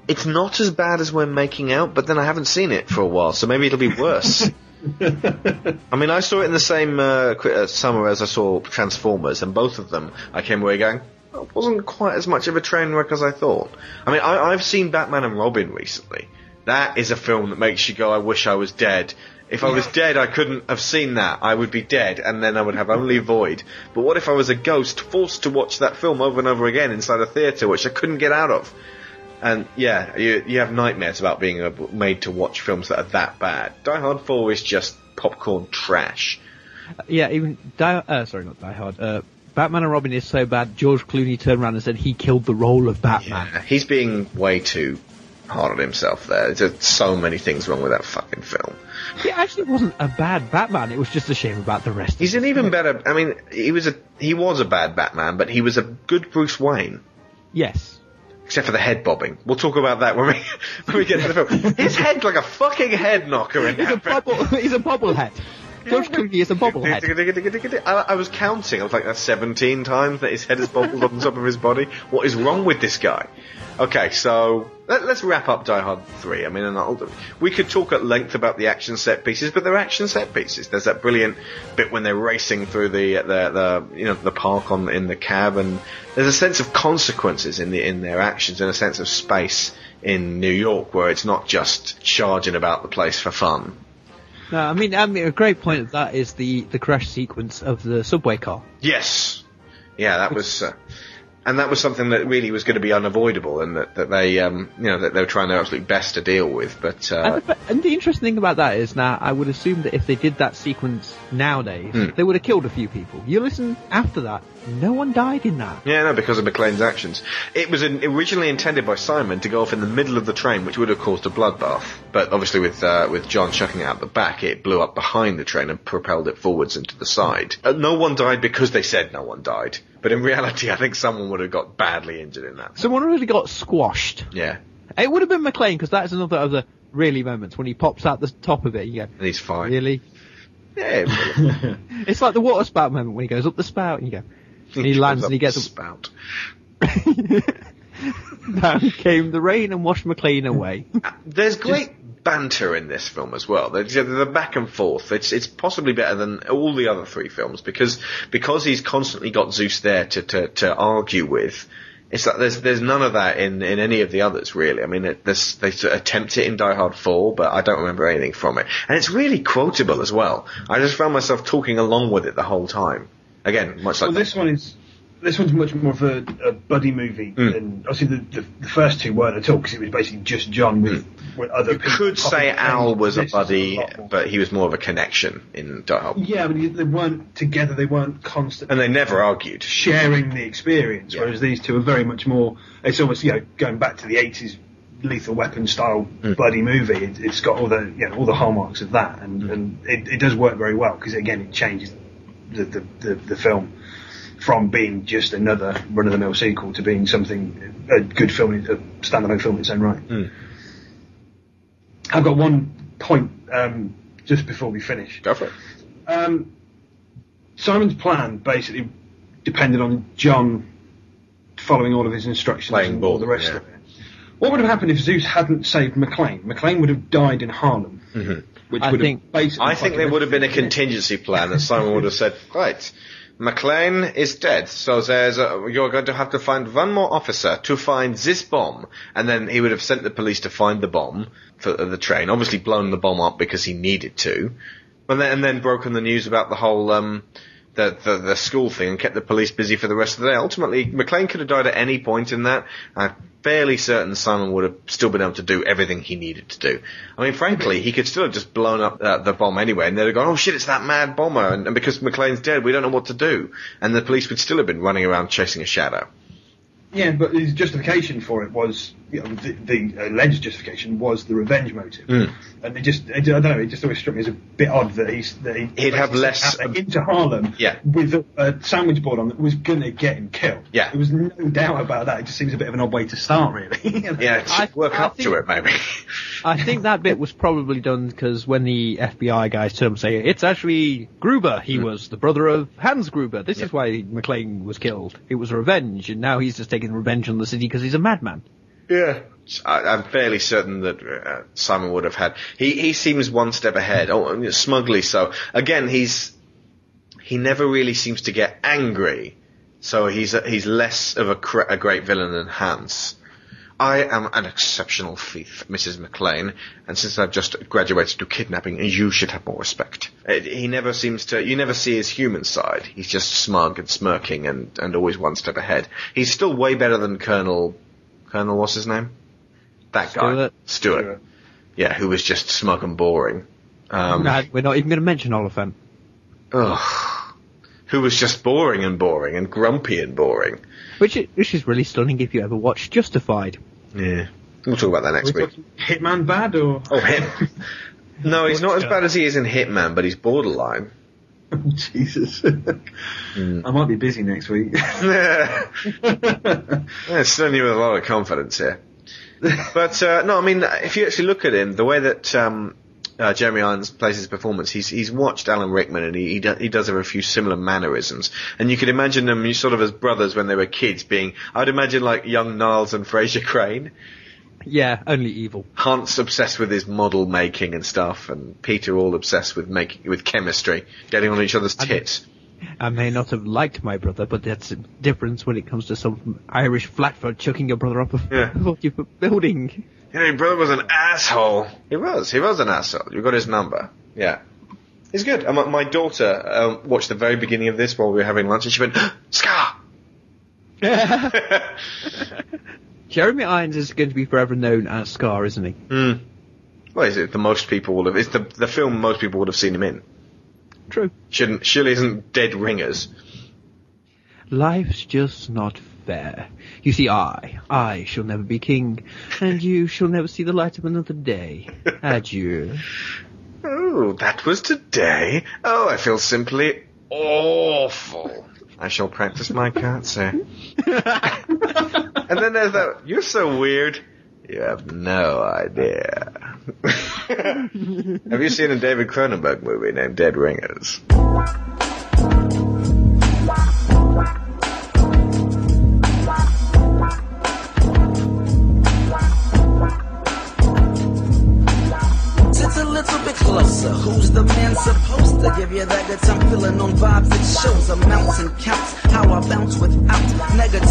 it's not as bad as we're making out, but then I haven't seen it for a while, so maybe it'll be worse. I mean, I saw it in the same uh, uh, summer as I saw Transformers, and both of them I came away going, "Oh, it wasn't quite as much of a train wreck as I thought. I mean, I, I've seen Batman and Robin recently. That is a film that makes you go, I wish I was dead. If I was dead, I couldn't have seen that. I would be dead, and then I would have only void. But what if I was a ghost forced to watch that film over and over again inside a theatre, which I couldn't get out of? And yeah, you, you have nightmares about being made to watch films that are that bad. Die Hard 4 is just popcorn trash. yeah, even Die. Uh, sorry, not Die Hard. Uh, Batman and Robin is so bad. George Clooney turned around and said he killed the role of Batman. Yeah, he's being way too hard on himself there. There's so many things wrong with that fucking film. He actually wasn't a bad Batman. It was just a shame about the rest. He's an even better. I mean, he was a he was a bad Batman, but he was a good Bruce Wayne. Yes. Except for the head bobbing. We'll talk about that when we when we get to the film. His head's like a fucking head knocker in He's a that film. bubble. he's a bobblehead. George Clooney is a bobblehead. I, I was counting. I was like, that's 17 times that his head has bobbled on top of his body. What is wrong with this guy? Okay, so let, us wrap up Die Hard 3. I mean, and we could talk at length about the action set pieces, but they're action set pieces. There's that brilliant bit when they're racing through the the, the you know the park on in the cab, and there's a sense of consequences in the in their actions, and a sense of space in New York where it's not just charging about the place for fun. No, I mean, I mean, a great point of that is the the crash sequence of the subway car. Yes. Yeah, that was, uh, and that was something that really was going to be unavoidable, and that, that they, um, you know, that they were trying their absolute best to deal with. But uh, And the, and the interesting thing about that is now, I would assume that if they did that sequence nowadays, Hmm. they would have killed a few people. You listen after that, no one died in that. yeah, no, because of McClane's actions, it was in, originally intended by Simon to go off in the middle of the train, which would have caused a bloodbath. But obviously, with uh, with John chucking it out the back, it blew up behind the train and propelled it forwards and to the side. Uh, no one died because they said no one died, but in reality, I think someone would have got badly injured in that. Someone really got squashed. Yeah, It would have been McClane because that is another of the really moments when he pops out the top of it. You go, and he's fine. really? Yeah, It's like the water spout moment when he goes up the spout and you go, and he lands and he gets the spout. Down came the rain and washed McClane away. Uh, there's great banter in this film as well. There's the back and forth. It's it's possibly better than all the other three films because because he's constantly got Zeus there to to, to argue with. It's like there's there's none of that in, in any of the others really. I mean, it, there's, they sort of attempt it in Die Hard 4, but I don't remember anything from it. And it's really quotable as well. I just found myself talking along with it the whole time. Again, much like Well, this one is this one's much more of a, a buddy movie Hmm. than obviously the, the, the first two weren't at all because it was basically just John with with other You people. could say Al was a buddy, lot more- but he was more of a connection in Die Hard. yeah, but they weren't together. They weren't constant. And they never argued. sharing the experience, Yeah. whereas these two are very much more. It's almost you know going back to the eighties lethal weapon style Mm. bloody movie. It, it's got all the you know all the hallmarks of that, and, Mm. and it, it does work very well because again it changes the the, the the film from being just another run of the mill sequel to being something a good film, a standalone film in its own right. Mm. I've got one point um, just before we finish. Go for it. Um, Simon's plan basically depended on John following all of his instructions Playing and all the rest yeah. of it. What would have happened if Zeus hadn't saved McClane? McClane would have died in Harlem, which I would think- have basically. I think there would have been a contingency plan that Simon would have said, right, McClane is dead, so there's a, you're going to have to find one more officer to find this bomb. And then he would have sent the police to find the bomb for the train, obviously blown the bomb up because he needed to. And then, and then broken the news about the whole, um, the, the, the school thing and kept the police busy for the rest of the day. Ultimately, McClane could have died at any point in that. I'm fairly certain Simon would have still been able to do everything he needed to do. I mean, frankly, he could still have just blown up uh, the bomb anyway, and they'd have gone, "Oh shit, it's that mad bomber!" And, and because McClane's dead, we don't know what to do. And the police would still have been running around chasing a shadow. Yeah, but his justification for it was, you know, the, the alleged justification was the revenge motive, Hmm. and it just, I don't know, it just always struck me as a bit odd that he's that he He'd have less- sent out into Harlem, Yeah. with a, a sandwich board on that was gonna get him killed. Yeah. there was no doubt about that. It just seems a bit of an odd way to start, really. You know? Yeah, to I- work I up to think- it, maybe. I think that bit was probably done because when the FBI guys turned up and say, it's actually Gruber, he was the brother of Hans Gruber. This is why McClane was killed. It was revenge, and now he's just taking revenge on the city because he's a madman. Yeah. I, I'm fairly certain that uh, Simon would have had. He he seems one step ahead. Oh, smugly so. Again, he's he never really seems to get angry, so he's a, he's less of a, cr- a great villain than Hans. I am an exceptional thief, Mrs. McClane, and since I've just graduated to kidnapping, you should have more respect. Uh, he never seems to, you never see his human side. He's just smug and smirking and, and always one step ahead. He's still way better than Colonel, Colonel, what's his name? That guy. Stewart. Stewart. Stewart. Yeah, who was just smug and boring. Um, Nah, we're not even going to mention Olyphant. ugh. Who was just boring and boring and grumpy and boring. Which, i- which is really stunning if you ever watch Justified. Yeah. We'll talk about that next Are we week. Hitman bad or? Oh, him. No, he's not as bad as he is in Hitman, but he's borderline. Jesus. I might be busy next week. yeah, filling you with a lot of confidence here. But uh, no, I mean, if you actually look at him, the way that um, uh, Jeremy Irons plays his performance, he's he's watched Alan Rickman and he he, do, he does have a few similar mannerisms, and you could imagine them you sort of as brothers when they were kids, being I'd imagine like young Niles and Frasier Crane. Yeah, only evil. Hunt's obsessed with his model making and stuff, and Peter all obsessed with making with chemistry, getting on each other's tits. I may not have liked my brother, but that's a difference when it comes to some Irish flatfoot chucking your brother up a Yeah. building. You know, your brother was an asshole. He was. He was an asshole. You got his number. Yeah. He's good. And my, my daughter um, watched the very beginning of this while we were having lunch, and she went, "Scar." Jeremy Irons is going to be forever known as Scar, isn't he? Hmm. is it? The most people will have. It's the the film most people would have seen him in. True. Shouldn't surely isn't Dead Ringers. Life's just not fair. You see, I, I shall never be king, and you shall never see the light of another day. Adieu. Oh, that was today. Oh, I feel simply awful. I shall practice my curtsy. and then there's that. You're so weird. You have no idea. have you seen a David Cronenberg movie named Dead Ringers? Sit a little bit closer. Who's the man supposed to give you that good time feeling on vibes? It shows amounts and counts.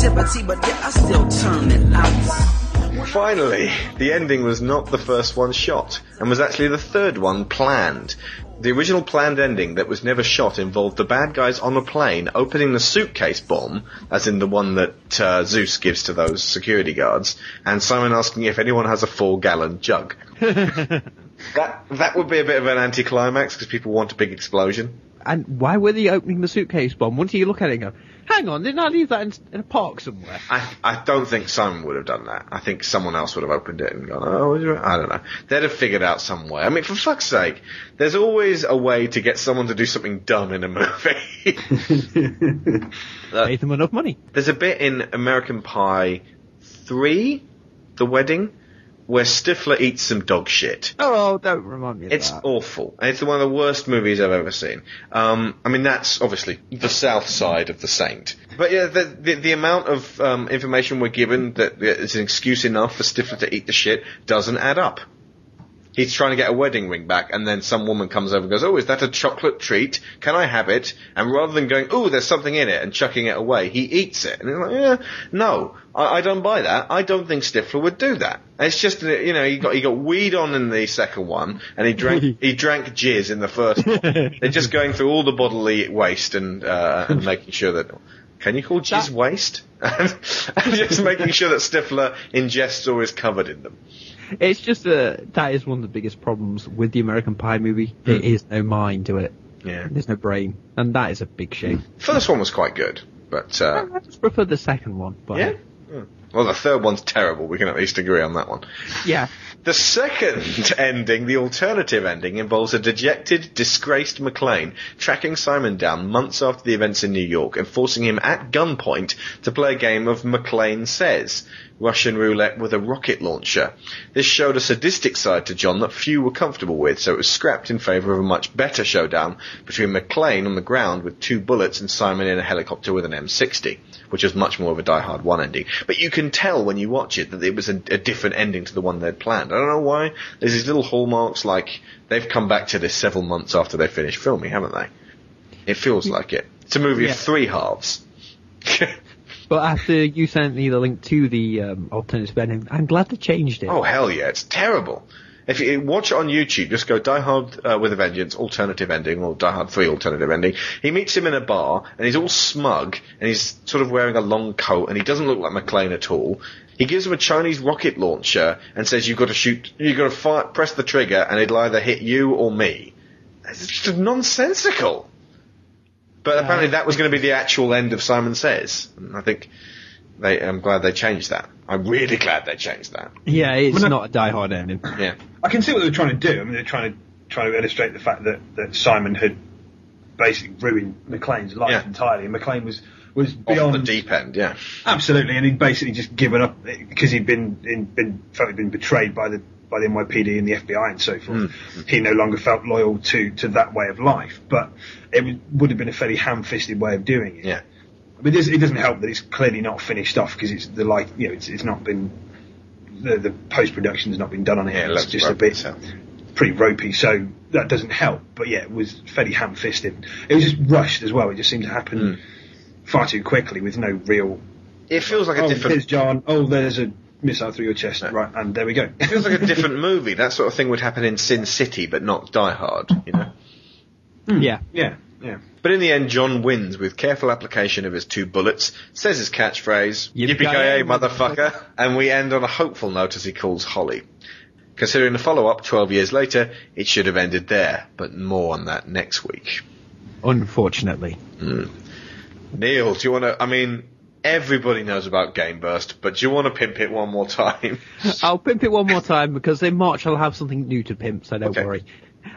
Negativity, but yet I still turn it out. Finally, the ending was not the first one shot, and was actually the third one planned. The original planned ending that was never shot involved the bad guys on a plane opening the suitcase bomb, as in the one that uh, Zeus gives to those security guards, and Simon asking if anyone has a four-gallon jug. that that would be a bit of an anticlimax because people want a big explosion. And why were they opening the suitcase bomb? Wouldn't you look at it and go, hang on, didn't I leave that in, in a park somewhere? I, I don't think Simon would have done that. I think someone else would have opened it and gone, oh, I don't know. They'd have figured out some way. I mean, for fuck's sake, there's always a way to get someone to do something dumb in a movie. Paid them enough money. There's a bit in American Pie 3, The Wedding, where Stifler eats some dog shit. Oh, don't remind me of It's that. awful. And it's one of the worst movies I've ever seen. Um, I mean, that's obviously the south side of the Saint. But yeah, the, the, the amount of um, information we're given that is an excuse enough for Stifler to eat the shit doesn't add up. He's trying to get a wedding ring back, and then some woman comes over and goes, "Oh, is that a chocolate treat? Can I have it?" And rather than going, "Oh, there's something in it," and chucking it away, he eats it. And he's like, "Yeah, no, I, I don't buy that. I don't think Stifler would do that." It's just, that, you know, he got he got weed on in the second one, and he drank he drank jizz in the first one. They're just going through all the bodily waste and uh, and making sure that. Can you call jizz That- waste? and just making sure that Stifler ingests or is covered in them. It's just uh, that is one of the biggest problems with the American Pie movie. There is no mind to it. Yeah. There's no brain, and that is a big shame. First one was quite good, but uh, I just prefer the second one. But yeah. Hmm. Well, the third one's terrible. We can at least agree on that one. yeah. The second ending, the alternative ending, involves a dejected, disgraced McClane tracking Simon down months after the events in New York and forcing him at gunpoint to play a game of McClane Says, Russian roulette with a rocket launcher. This showed a sadistic side to John that few were comfortable with, so it was scrapped in favour of a much better showdown between McClane on the ground with two bullets and Simon in a helicopter with an M60, which was much more of a Die Hard 1 ending. But you can tell when you watch it that it was a, a different ending to the one they'd planned. I don't know why. There's these little hallmarks like they've come back to this several months after they finished filming, haven't they? It feels like it. It's a movie Yeah. of three halves. But after you sent me the link to the um, alternative ending, I'm glad they changed it. Oh hell yeah, it's terrible. If you watch it on YouTube, just go Die Hard uh, with a Vengeance, alternative ending, or Die Hard 3 alternative ending. He meets him in a bar, and he's all smug, and he's sort of wearing a long coat, and he doesn't look like McClane at all. He gives him a Chinese rocket launcher and says, "You've got to shoot, you've got to fire, press the trigger, and it'll either hit you or me." It's just nonsensical. But apparently, that was going to be the actual end of Simon Says. And I think they. I'm glad they changed that. I'm really glad they changed that. Yeah, it's Well, no- not a Die Hard ending. Yeah. I can see what they were trying to do. I mean, they're trying to trying to illustrate the fact that, that Simon had basically ruined McClane's life Yeah. entirely, and McClane was was Off beyond the deep end, yeah. absolutely, and he'd basically just given up because he'd been in, been felt he'd been betrayed by the by the NYPD and the FBI and so forth. Mm-hmm. He no longer felt loyal to to that way of life, but it would, would have been a fairly ham-fisted way of doing it. Yeah. But it doesn't help that it's clearly not finished off because it's the like you know it's, it's not been the, the post production has not been done on it. Yeah, it's let's just a bit this up. pretty ropey, so that doesn't help. But yeah, it was fairly ham fisted. It was just rushed as well. It just seemed to happen hmm. far too quickly with no real. It feels like a oh, different. here's John. Oh, there's a missile through your chest. Right, and there we go. It feels like a different movie. That sort of thing would happen in Sin City, but not Die Hard, you know. Yeah. yeah, yeah. But in the end, John wins with careful application of his two bullets, says his catchphrase, Yippee-ki-yay, Yippee-ki-yay, motherfucker, and we end on a hopeful note as he calls Holly. Considering the follow-up 12 years later, it should have ended there, but more on that next week. Unfortunately. Hmm. Neil, do you want to, I mean, everybody knows about Gameburst, but do you want to pimp it one more time? I'll pimp it one more time because in March I'll have something new to pimp, so don't Okay. worry.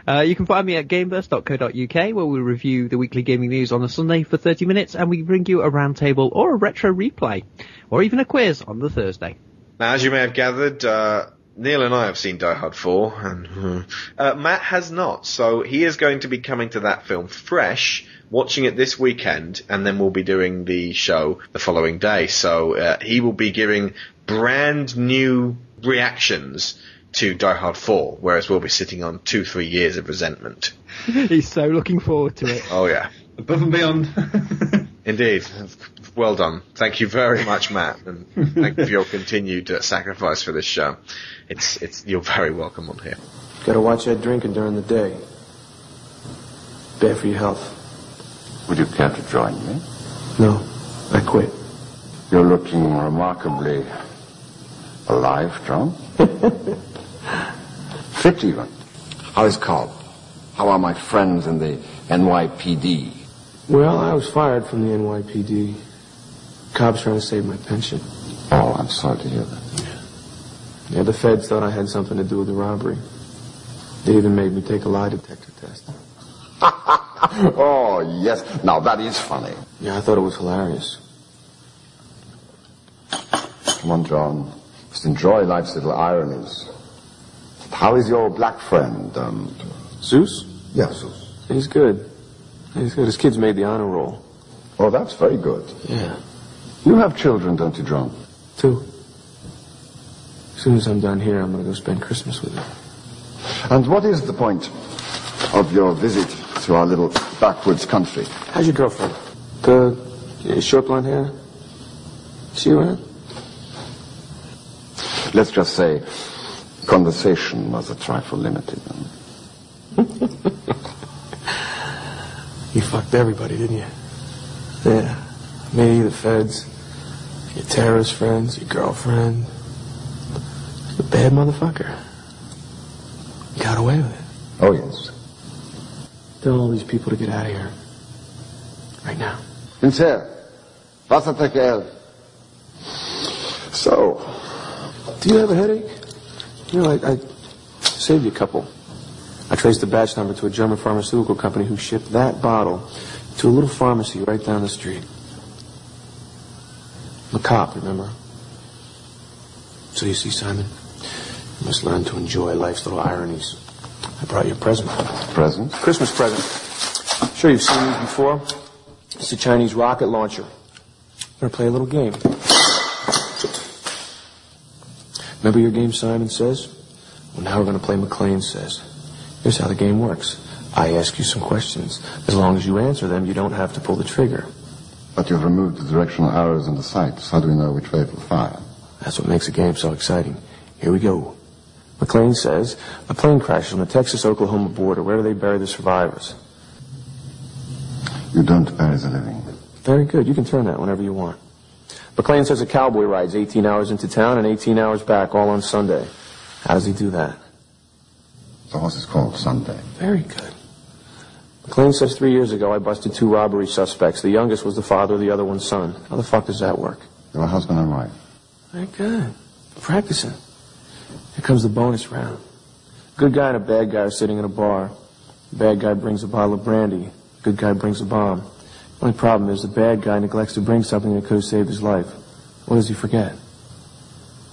Uh, you can find me at gameburst.co.uk where we review the weekly gaming news on a Sunday for 30 minutes and we bring you a roundtable or a retro replay or even a quiz on the Thursday. Now, as you may have gathered, uh, Neil and I have seen Die Hard 4, and uh, Matt has not. So he is going to be coming to that film fresh, watching it this weekend, and then we'll be doing the show the following day. So uh, he will be giving brand new reactions to Die Hard 4, whereas we'll be sitting on two, three years of resentment. He's so looking forward to it. Oh yeah. Above and beyond. Indeed. Well done. Thank you very much, Matt, and thank you for your continued uh, sacrifice for this show. It's, it's, you're very welcome on here. Gotta watch that drinking during the day. Bad for your health. Would you care to join me? No, I quit. You're looking remarkably alive, John. Fit even. How is Cobb? How are my friends in the NYPD? Well, I was fired from the NYPD. Cobb's trying to save my pension. Oh, I'm sorry to hear that. Yeah, the feds thought I had something to do with the robbery. They even made me take a lie detector test. oh, yes. Now, that is funny. Yeah, I thought it was hilarious. Come on, John. Just enjoy life's little ironies. How is your black friend, um... Zeus? Yes, Zeus. He's good. He's good. His kids made the honor roll. Oh, that's very good. Yeah. You have children, don't you, John? Two. As soon as I'm done here, I'm going to go spend Christmas with them. And what is the point of your visit to our little backwoods country? How's your girlfriend? The yeah, short blonde hair? Is she around? Let's just say conversation was a trifle limited. You fucked everybody, didn't you? Yeah. Me, the feds, your terrorist friends, your girlfriend. A bad motherfucker. You got away with it. Oh, yes. Tell all these people to get out of here. Right now. Sincere. Wasserträger er elf. So, Do you have a headache? You know, I, I saved you a couple. I traced the batch number to a German pharmaceutical company who shipped that bottle to a little pharmacy right down the street. I'm a cop, remember? So you see, Simon, you must learn to enjoy life's little ironies. I brought you a present. present? Christmas present. I'm Sure you've seen these before. It's a Chinese rocket launcher. I'm gonna play a little game. Remember your game, Simon says? Well, now we're gonna play McClane says. Here's how the game works. I ask you some questions. As long as you answer them, you don't have to pull the trigger. But you've removed the directional arrows in the sights. How do we know which way it will fire? That's what makes the game so exciting. Here we go. McClane says, a plane crashes on the Texas-Oklahoma border. Where do they bury the survivors? You don't bury the living. Very good. You can turn that whenever you want. McClane says a cowboy rides 18 hours into town and 18 hours back, all on Sunday. How does he do that? The horse is called Sunday. Very good. McClane says three years ago I busted two robbery suspects. The youngest was the father, of the other one's son. How the fuck does that work? They were husband and wife. Very good. Practicing. Here comes the bonus round. Good guy and a bad guy are sitting in a bar. The bad guy brings a bottle of brandy. Good guy brings a bomb. The only problem is the bad guy neglects to bring something that could have saved his life. What does he forget?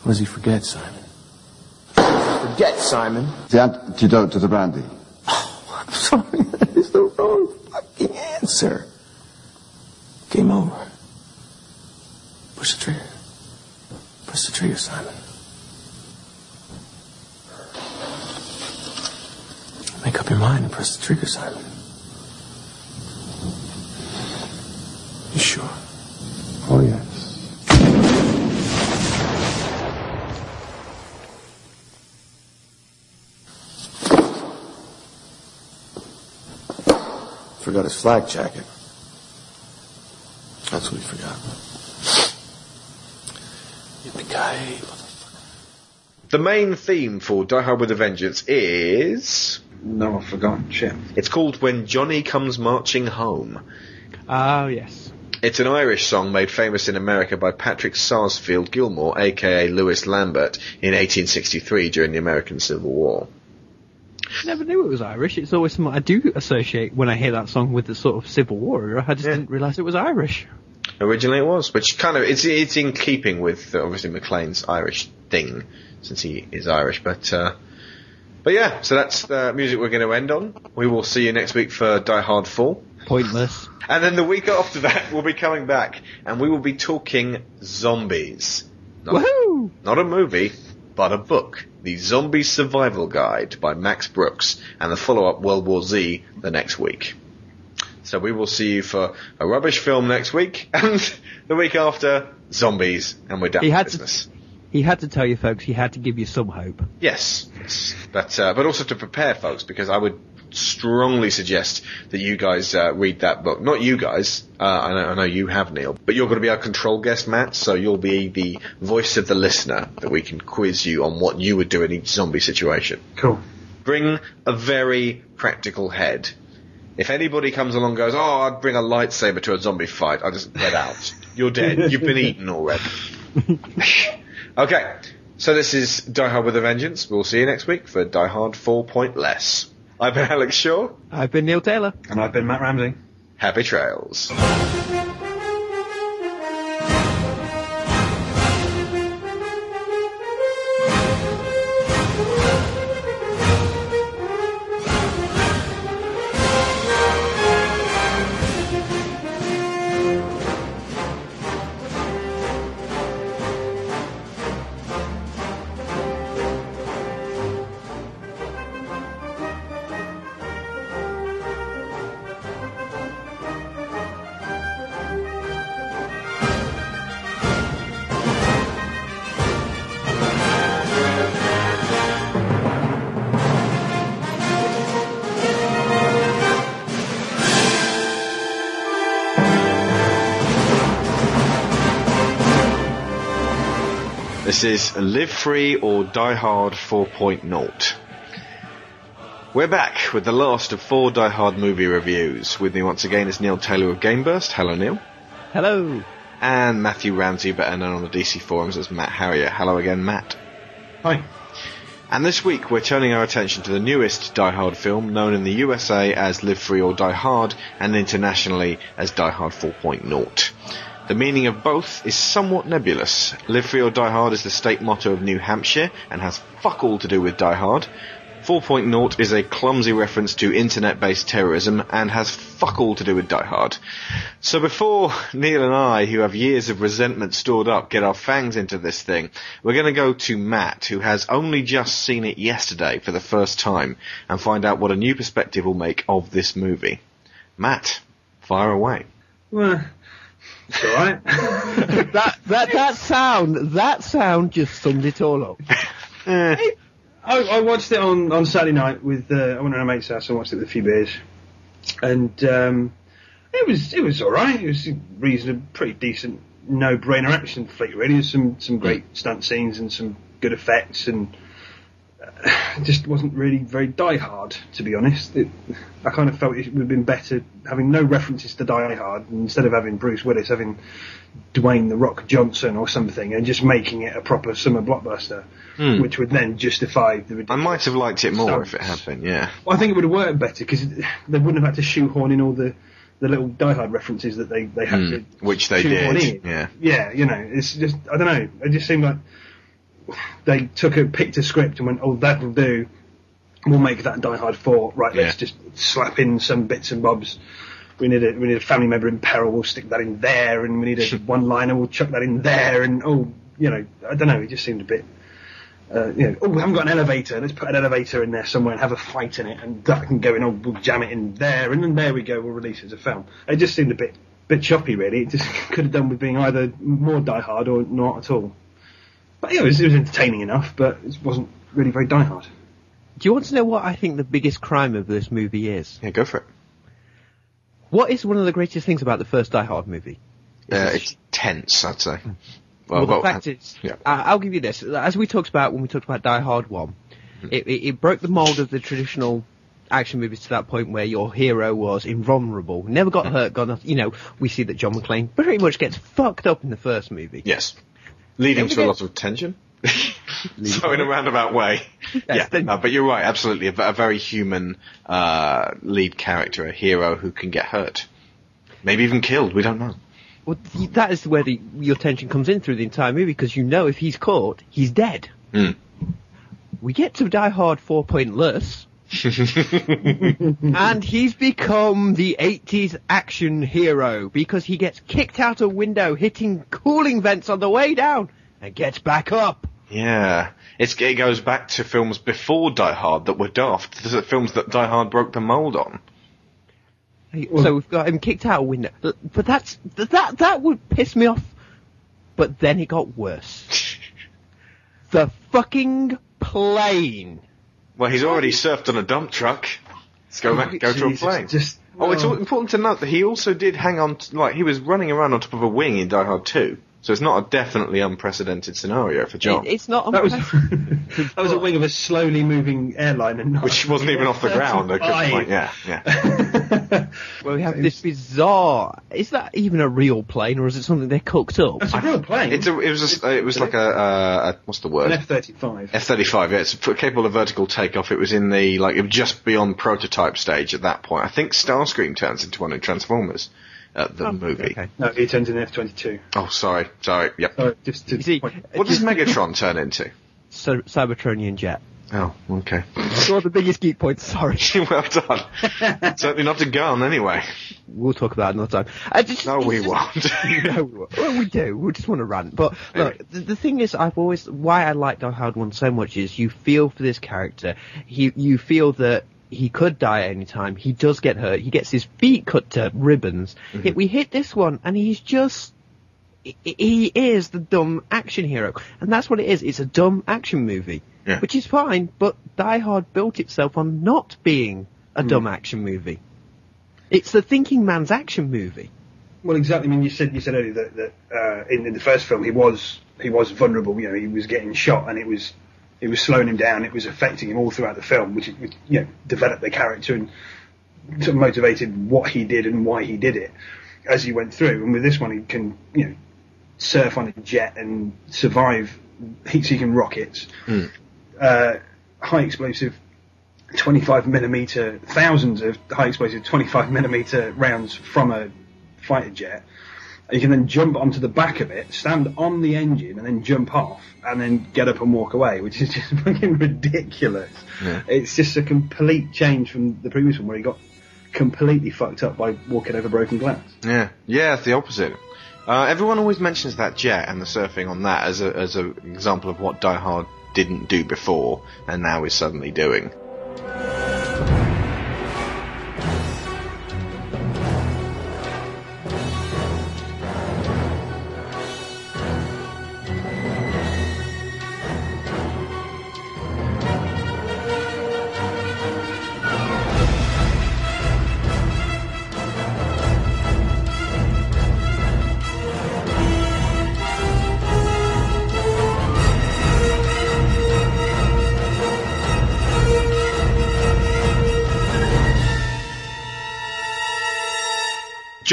What does he forget, Simon? Forget, Simon. The antidote to the brandy. Oh, I'm sorry, that is the wrong fucking answer. Game over. Push the trigger. Push the trigger, Simon. Make up your mind and press the trigger, Simon. You sure? Oh, yes. Forgot his flak jacket. That's what he forgot. Yippee-ki-yay, The main theme for Die Hard with a Vengeance is. No, I've forgotten. Shit. It's called When Johnny Comes Marching Home. Oh, yes. It's an Irish song made famous in America by Patrick Sarsfield Gilmore, aka Louis Lambert, in 1863 during the American Civil War. Never knew it was Irish. It's always something I do associate when I hear that song with the sort of Civil War era. I just Yeah. didn't realise it was Irish. Originally it was, which kind of it's it's in keeping with uh, obviously McClane's Irish thing, since he is Irish. But uh, but yeah, so that's the music we're going to end on. We will see you next week for Die Hard 4. Pointless. And then the week after that, we'll be coming back and we will be talking zombies. Not, Woohoo! not a movie, but a book. The Zombie Survival Guide by Max Brooks and the follow-up World War Z the next week. So we will see you for a rubbish film next week and the week after, zombies and we're done He had to- business. He had to tell you folks, he had to give you some hope. Yes, yes. But, uh, but also to prepare folks because I would strongly suggest that you guys uh, read that book. Not you guys. Uh, I, know, I know you have, Neil. But you're going to be our control guest, Matt, so you'll be the voice of the listener that we can quiz you on what you would do in each zombie situation. Cool. Bring a very practical head. If anybody comes along and goes, oh, I'd bring a lightsaber to a zombie fight, I just get out. You're dead. You've been eaten already. okay, so this is Die Hard with a Vengeance. We'll see you next week for Die Hard 4 Point Less. I've been Alex Shaw. I've been Neil Taylor. And I've been Matt Ramsey. Happy trails. This is Live Free or Die Hard 4.0. We're back with the last of four Die Hard movie reviews. With me once again is Neil Taylor of Gameburst. Hello, Neil. Hello. And Matthew Ramsey, better known on the DC forums as Matt Harrier. Hello again, Matt. Hi. And this week we're turning our attention to the newest Die Hard film, known in the USA as Live Free or Die Hard, and internationally as Die Hard 4.0. The meaning of both is somewhat nebulous. Live Free or Die Hard is the state motto of New Hampshire and has fuck all to do with Die Hard. 4.0 is a clumsy reference to internet-based terrorism and has fuck all to do with Die Hard. So before Neil and I, who have years of resentment stored up, get our fangs into this thing, we're going to go to Matt, who has only just seen it yesterday for the first time, and find out what a new perspective will make of this movie. Matt, fire away. Well, it's alright. that that that sound that sound just summed it all up. I, I watched it on, on Saturday night with uh, I went a mate's house and watched it with a few beers, and um, it was it was all right. It was a reasonable, pretty decent, no brainer action flick. Really, there's some some great stunt scenes and some good effects, and uh, just wasn't really very Die Hard to be honest. It, I kind of felt it would have been better having no references to Die Hard instead of having Bruce Willis having Dwayne the Rock Johnson or something and just making it a proper summer blockbuster, Hmm. which would then justify the I might have liked it more if it had been, yeah. Well, I think it would have worked better because they wouldn't have had to shoehorn in all the, the little Die Hard references that they, they had Hmm. to Which they did, in. yeah. Yeah, you know, it's just, I don't know, it just seemed like they took a, picked a script and went, oh, that'll do. We'll make that Die Hard 4. Right, let's just slap in some bits and bobs. We need a, we need a family member in peril, we'll stick that in there, and we need a one liner, we'll chuck that in there, and oh, you know, I don't know, it just seemed a bit, uh, you know, oh, we haven't got an elevator, let's put an elevator in there somewhere and have a fight in it, and that can go in, oh, we'll jam it in there, and then there we go, we'll release it as a film. It just seemed a bit, bit choppy, really. It just could have done with being either more Die Hard or not at all. But yeah, it was, it was entertaining enough, but it wasn't really very Die Hard. Do you want to know what I think the biggest crime of this movie is? Yeah, go for it. What is one of the greatest things about the first Die Hard movie? Uh, it's tense, I'd say. Well, the well, fact uh, is, yeah. uh, I'll give you this. As we talked about when we talked about Die Hard 1, it, it, it broke the mold of the traditional action movies to that point where your hero was invulnerable, never got hurt, got nothing. You know, we see that John McClane pretty much gets fucked up in the first movie. Yes. Leading to a lot of tension. so in a roundabout way. yeah, then- no, but you're right, absolutely. A, a very human uh, lead character, a hero who can get hurt. Maybe even killed, we don't know. Well, that is where the, your tension comes in through the entire movie because you know if he's caught, he's dead. Hmm. We get to Die Hard 4 pointless. and he's become the 80s action hero because he gets kicked out a window, hitting cooling vents on the way down, and gets back up. Yeah. It's, it goes back to films before Die Hard that were daft. The films that Die Hard broke the mold on. so we've got him kicked out a window. But that's, that, that would piss me off. But then it got worse. the fucking plane. Well, he's already surfed on a dump truck. Let's go back, go to a Jesus, plane. Just Oh, it's oh. al- important to note that he also did hang on, to, like, he was running around on top of a wing in Die Hard 2. So it's not a definitely unprecedented scenario for John. It- it's not that was unprecedented. that was a wing of a slowly moving airline, and not which wasn't even off the ground. at a good point. Yeah, yeah. Well, we have this bizarre. Is that even a real plane, or is it something they cooked up? It's a real plane. It's a, it was a, it was like a, uh, a what's the an word? F thirty five. F thirty five. Yeah, it's capable of vertical takeoff. It was in the like it was just beyond prototype stage at that point. I think Starscream turns into one in Transformers at the movie. Okay. No, he turns in F twenty two. Oh, sorry, sorry. Yep. So just to see, point- What does Megatron turn into? Cy- Cybertronian jet. Oh, okay. Of the biggest geek points. Sorry, well done. Certainly not a gun, anyway. we'll talk about it another time. I just, No, we just- won't. no, we won't. Well, we do. We just want to rant. But look, the, the thing is, I've always why I like Die Hard One so much is you feel for this character. He, you feel that he could die at any time. He does get hurt. He gets his feet cut to ribbons. Mm-hmm. Yet we hit this one, and he's just. He is the dumb action hero, and that's what it is. It's a dumb action movie, Yeah. which is fine. But Die Hard built itself on not being a dumb action movie. It's the thinking man's action movie. Well, exactly. I mean, you said you said earlier that, that uh, in, in the first film he was he was vulnerable. You know, he was getting shot, and it was it was slowing him down. It was affecting him all throughout the film, which which, you know developed the character and sort of motivated what he did and why he did it as he went through. And with this one, he can you know surf on a jet and survive heat-seeking rockets, uh, high explosive. 25 millimeter, thousands of high explosive 25 millimeter rounds from a fighter jet. You can then jump onto the back of it, stand on the engine, and then jump off, and then get up and walk away, which is just fucking ridiculous. It's just a complete change from the previous one where he got completely fucked up by walking over broken glass. Yeah, yeah, it's the opposite. Uh, everyone always mentions that jet and the surfing on that as a as an example of what Die Hard didn't do before and now is suddenly doing.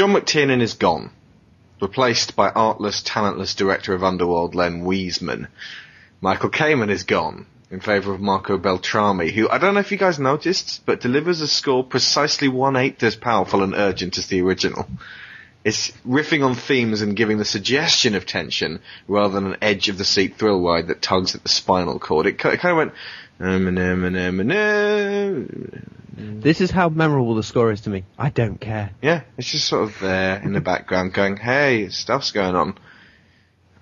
John McTiernan is gone, replaced by artless, talentless director of Underworld Len Wiseman. Michael Kamen is gone in favour of Marco Beltrami, who I don't know if you guys noticed, but delivers a score precisely one eighth as powerful and urgent as the original. It's riffing on themes and giving the suggestion of tension rather than an edge of the seat thrill ride that tugs at the spinal cord. It, it kind of went. "Um, um, um, um, um." This is how memorable the score is to me. I don't care. Yeah, it's just sort of there in the background going, hey, stuff's going on.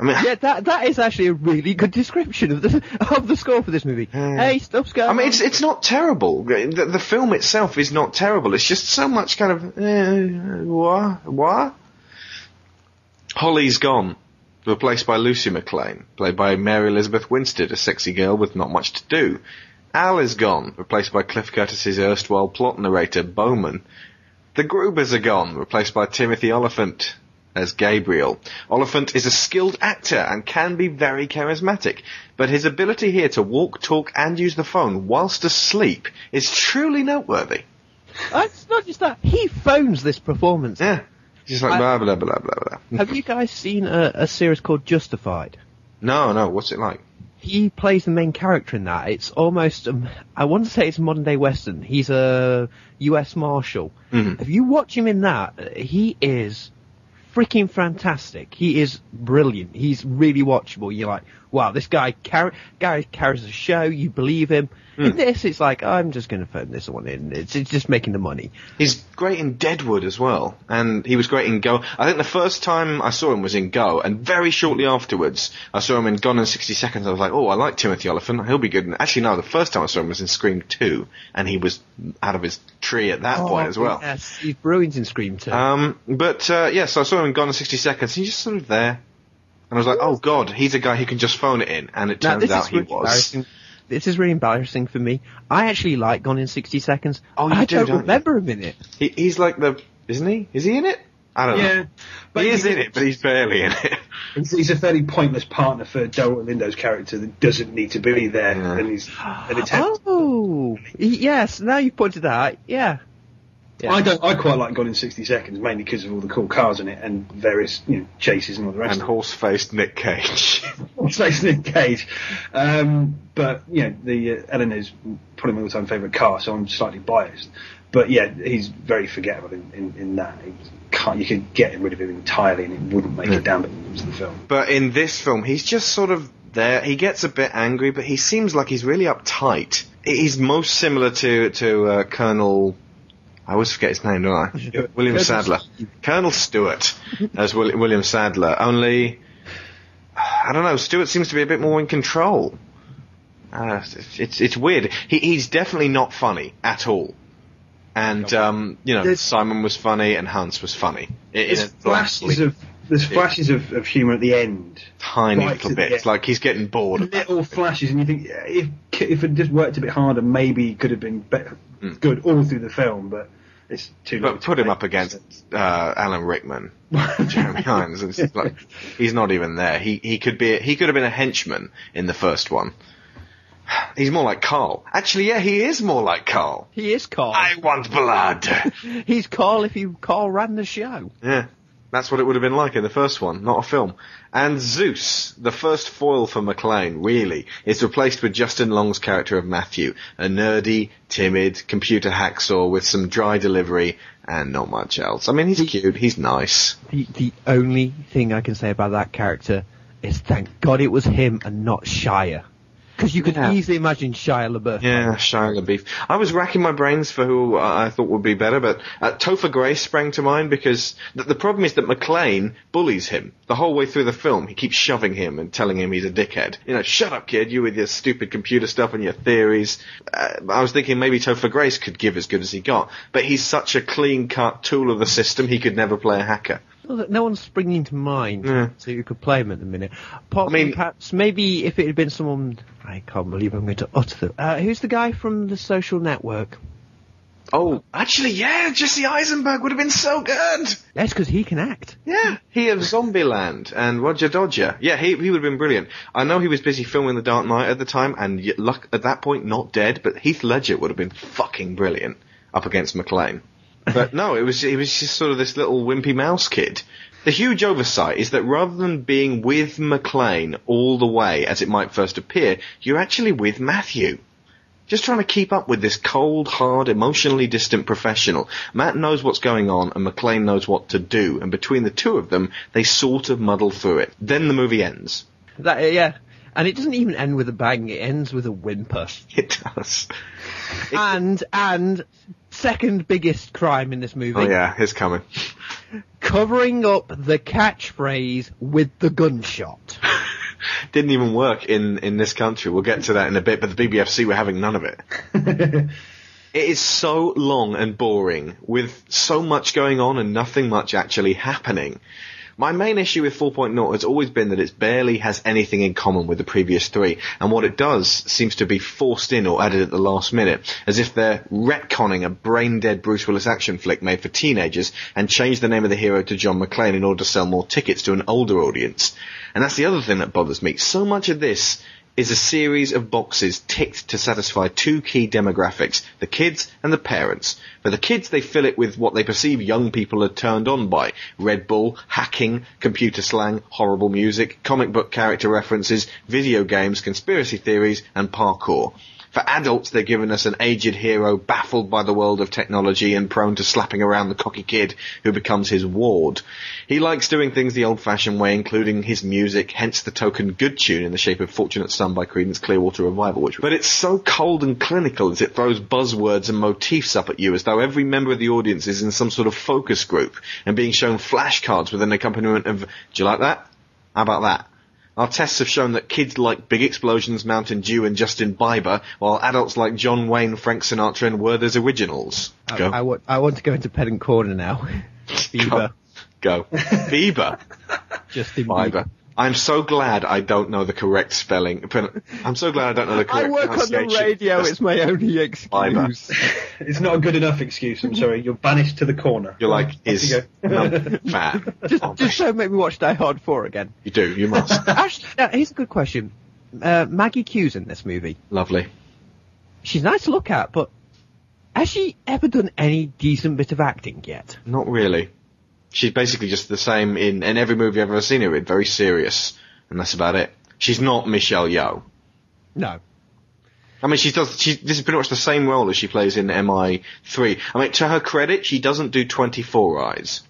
I mean, Yeah, that that is actually a really good description of the of the score for this movie. Hey, stuff's going. I mean, on. it's it's not terrible. The, the film itself is not terrible. It's just so much kind of eh, what what. Holly's gone, replaced by Lucy McClane, played by Mary Elizabeth Winstead, a sexy girl with not much to do. Al is gone, replaced by Cliff Curtis's erstwhile plot narrator Bowman. The Grubers are gone, replaced by Timothy Olyphant as Gabriel. Olyphant is a skilled actor and can be very charismatic, but his ability here to walk, talk, and use the phone whilst asleep is truly noteworthy. Uh, it's not just that. He phones this performance. Yeah. Just like blah blah blah blah blah. Have you guys seen a, a series called Justified? No, no, what's it like? He plays the main character in that. It's almost, um, I want to say it's a modern day western. He's a U.S. Marshal. Mhm. If you watch him in that, he is freaking fantastic. He is brilliant. He's really watchable. You're like, wow, this guy, car- guy carries a show. You believe him. In this, it's like, I'm just going to phone this one in. It's, it's just making the money. He's great in Deadwood as well, and he was great in Go. I think the first time I saw him was in Go, and very shortly afterwards, I saw him in Gone in 60 Seconds. I was like, oh, I like Timothy Olyphant. He'll be good. And actually, no, the first time I saw him was in Scream 2, and he was out of his tree at that point as well. Yes, he's brilliant in Scream 2. Um, but uh, yeah, so I saw him in Gone in 60 Seconds. He's just sort of there, and I was like, oh god, he's a guy who can just phone it in, and it now, turns out he Rich was. This is really embarrassing for me. I actually like Gone in 60 Seconds. Oh, you I do, don't don't you? remember him in it. He, he's like the, isn't he? Is he in it? I don't Yeah, know. but he is he- in it, but he's barely in it. He's, he's a fairly pointless partner for Delroy Lindo's character that doesn't need to be there, Yeah. and he's an attempt. Oh, yes, now you've pointed that out. Yeah. Yeah. I don't. I quite like Gone in 60 Seconds, mainly because of all the cool cars in it and various you know chases and all the rest. and horse-faced Nick Cage. of Space Nick Cage. Um, but you know, the uh, Eleanor's probably my all-time favourite car, so I'm slightly biased. But yeah, he's very forgettable in, in, in that. He can't, you could get rid of him entirely, and it wouldn't make it down to the film. But in this film, he's just sort of there. He gets a bit angry, but he seems like he's really uptight. He's most similar to to uh, Colonel. I always forget his name, don't I? William Sadler. Colonel Stewart as William Sadler. Only, I don't know. Stewart seems to be a bit more in control. Uh, it's, it's it's weird. He he's definitely not funny at all. And um, you know, There's- Simon was funny and Hans was funny. In There's flashes of there's flashes of, of humour at the end, tiny right little bits, like he's getting bored. little flashes, and you think if if it just worked a bit harder, maybe it could have been better, good all through the film. But it's too. late But to put him up against uh, Alan Rickman, Jeremy Irons. It's like he's not even there. He he could be he could have been a henchman in the first one. He's more like Carl. Actually, yeah, he is more like Carl. He is Carl. I want blood. He's Carl if you Carl ran the show. yeah, that's what it would have been like in the first one, not a film. And Zeus, the first foil for McClane, really, is replaced with Justin Long's character of Matthew, a nerdy, timid computer hacksaw with some dry delivery and not much else. I mean, he's cute, he's nice. The, the only thing I can say about that character is thank God it was him and not Shia. Because you could Yeah. easily imagine Shia LaBeouf. Yeah, Shia LaBeouf. I was racking my brains for who I I thought would be better, but uh, Topher Grace sprang to mind because th- the problem is that McClane bullies him the whole way through the film. He keeps shoving him and telling him he's a dickhead. You know, shut up, kid, you with your stupid computer stuff and your theories. Uh, I was thinking maybe Topher Grace could give as good as he got, but he's such a clean-cut tool of the system, he could never play a hacker. No one's springing to mind, Yeah. so you could play him at the minute. Apart I mean- perhaps maybe if it had been someone, I can't believe I'm going to utter them. Uh, who's the guy from the Social Network? Oh, actually, yeah, Jesse Eisenberg would have been so good. That's because he can act. Yeah, he of Zombieland and Roger Dodger. Yeah, he he would have been brilliant. I know he was busy filming The Dark Knight at the time, and luck at that point not dead, but Heath Ledger would have been fucking brilliant up against McClane. But no, it was he was just sort of this little wimpy mouse kid. The huge oversight is that rather than being with McClane all the way as it might first appear, you're actually with Matthew. Just trying to keep up with this cold, hard, emotionally distant professional. Matt knows what's going on and McClane knows what to do, and between the two of them, they sort of muddle through it. Then the movie ends. That, yeah. And it doesn't even end with a bang, it ends with a whimper. It does. and, and, second biggest crime in this movie. Oh yeah, it's coming. Covering up the catchphrase with the gunshot. Didn't even work in, in this country. We'll get to that in a bit, but the BBFC were having none of it. it is so long and boring, with so much going on and nothing much actually happening. My main issue with 4.0 has always been that it barely has anything in common with the previous three, and what it does seems to be forced in or added at the last minute, as if they're retconning a brain-dead Bruce Willis action flick made for teenagers and changed the name of the hero to John McClane in order to sell more tickets to an older audience. And that's the other thing that bothers me. So much of this is a series of boxes ticked to satisfy two key demographics, the kids and the parents. For the kids, they fill it with what they perceive young people are turned on by. Red Bull, hacking, computer slang, horrible music, comic book character references, video games, conspiracy theories, and parkour. For adults, they're giving us an aged hero baffled by the world of technology and prone to slapping around the cocky kid who becomes his ward. He likes doing things the old-fashioned way, including his music, hence the token good tune in the shape of Fortunate Son by Creedence Clearwater Revival, which, but it's so cold and clinical as it throws buzzwords and motifs up at you as though every member of the audience is in some sort of focus group and being shown flashcards with an accompaniment of, do you like that? How about that? Our tests have shown that kids like Big Explosions, Mountain Dew, and Justin Bieber, while adults like John Wayne, Frank Sinatra, and Werther's Originals. I, Go. I, want, I want to go into pedant corner now. Bieber. Go. Bieber. Justin Bieber. Bieber. I'm so glad I don't know the correct spelling. I'm so glad I don't know the correct spelling. I work on the radio. That's- It's my only excuse. It's not a good enough excuse. I'm sorry. You're banished to the corner. You're like Off his you fat. Just, Oh, just don't make me watch Die Hard 4 again. you do. You must. Actually, now, here's a good question. Uh, Maggie Q's in this movie. Lovely. She's nice to look at, but has she ever done any decent bit of acting yet? Not really. She's basically just the same in, in every movie I've ever seen her in. Very serious, and that's about it. She's not Michelle Yeoh. No. I mean, she does. She this is pretty much the same role as she plays in MI3. I mean, to her credit, she doesn't do 24 Eyes.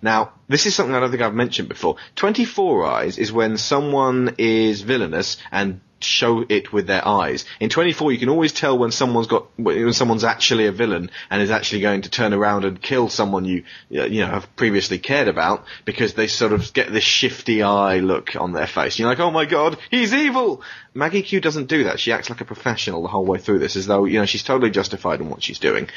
Now, this is something I don't think I've mentioned before. 24 Eyes is when someone is villainous and show it with their eyes. In 24, you can always tell when someone's got when someone's actually a villain and is actually going to turn around and kill someone you uh, you know have previously cared about because they sort of get this shifty eye look on their face. You're like, oh my god, he's evil. Maggie Q doesn't do that. She acts like a professional the whole way through this, as though you know she's totally justified in what she's doing.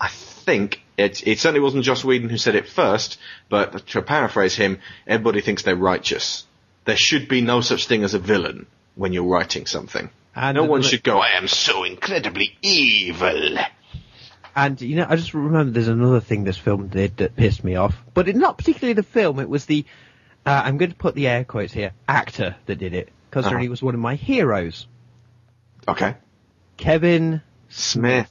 I think it it certainly wasn't Joss Whedon who said it first, but to paraphrase him, everybody thinks they're righteous. There should be no such thing as a villain when you're writing something. And no one should go, I am so incredibly evil. And you know, I just remember there's another thing this film did that pissed me off, but it, not particularly the film. It was the uh, I'm going to put the air quotes here actor that did it because Uh-huh. he was one of my heroes, Okay. Kevin. Smith.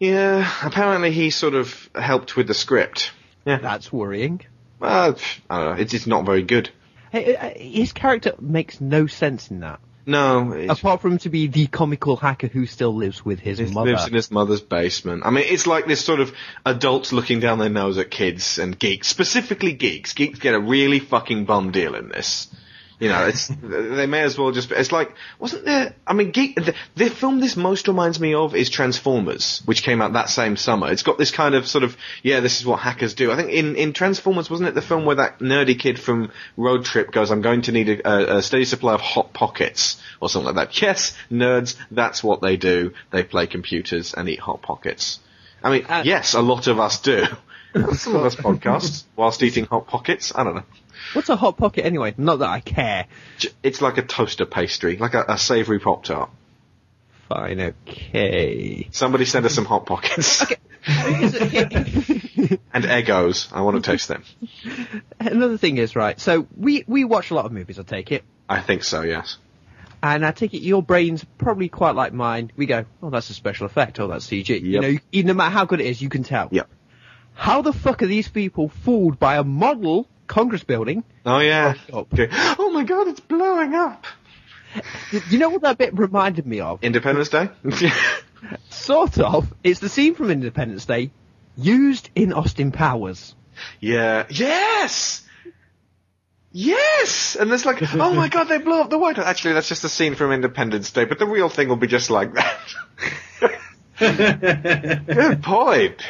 Yeah, apparently he sort of helped with the script. Yeah. That's worrying. Well, I don't know. It's, it's not very good. Hey, uh, His character makes no sense in that. No, Apart from to be the comical hacker who still lives with his He mother. lives in his mother's basement. I mean, it's like this sort of adults looking down their nose at kids and geeks, specifically geeks. Geeks get a really fucking bum deal in this. You know, it's they may as well just. It's like wasn't there? I mean, geek. The, the film this most reminds me of is Transformers, which came out that same summer. It's got this kind of sort of yeah, this is what hackers do. I think in in Transformers wasn't it the film where that nerdy kid from Road Trip goes, "I'm going to need a, a, a steady supply of hot pockets." Or something like that. Yes, nerds, that's what they do. They play computers and eat hot pockets. I mean, Uh, yes, a lot of us do. Some of us podcast whilst eating hot pockets. I don't know. What's a hot pocket anyway? Not that I care. It's like a toaster pastry, like a, a savoury pop tart. Fine, okay. Somebody send us some hot pockets and egos. I want to taste them. Another thing is right. So we we watch a lot of movies. I take it, I think so. Yes. and I take it your brain's probably quite like mine. We go, oh, that's a special effect, or that's CG. You know, you, no matter how good it is, you can tell. Yep. How the fuck are these people fooled by a model Congress building? Oh yeah. Oh my god, it's blowing up. Do you know what that bit reminded me of? Independence Day. Sort of. It's the scene from Independence Day used in Austin Powers. yeah. Yes. Yes! And there's like, oh my god, they blew up the White House. Actually, that's just a scene from Independence Day, but the real thing will be just like that. Good point.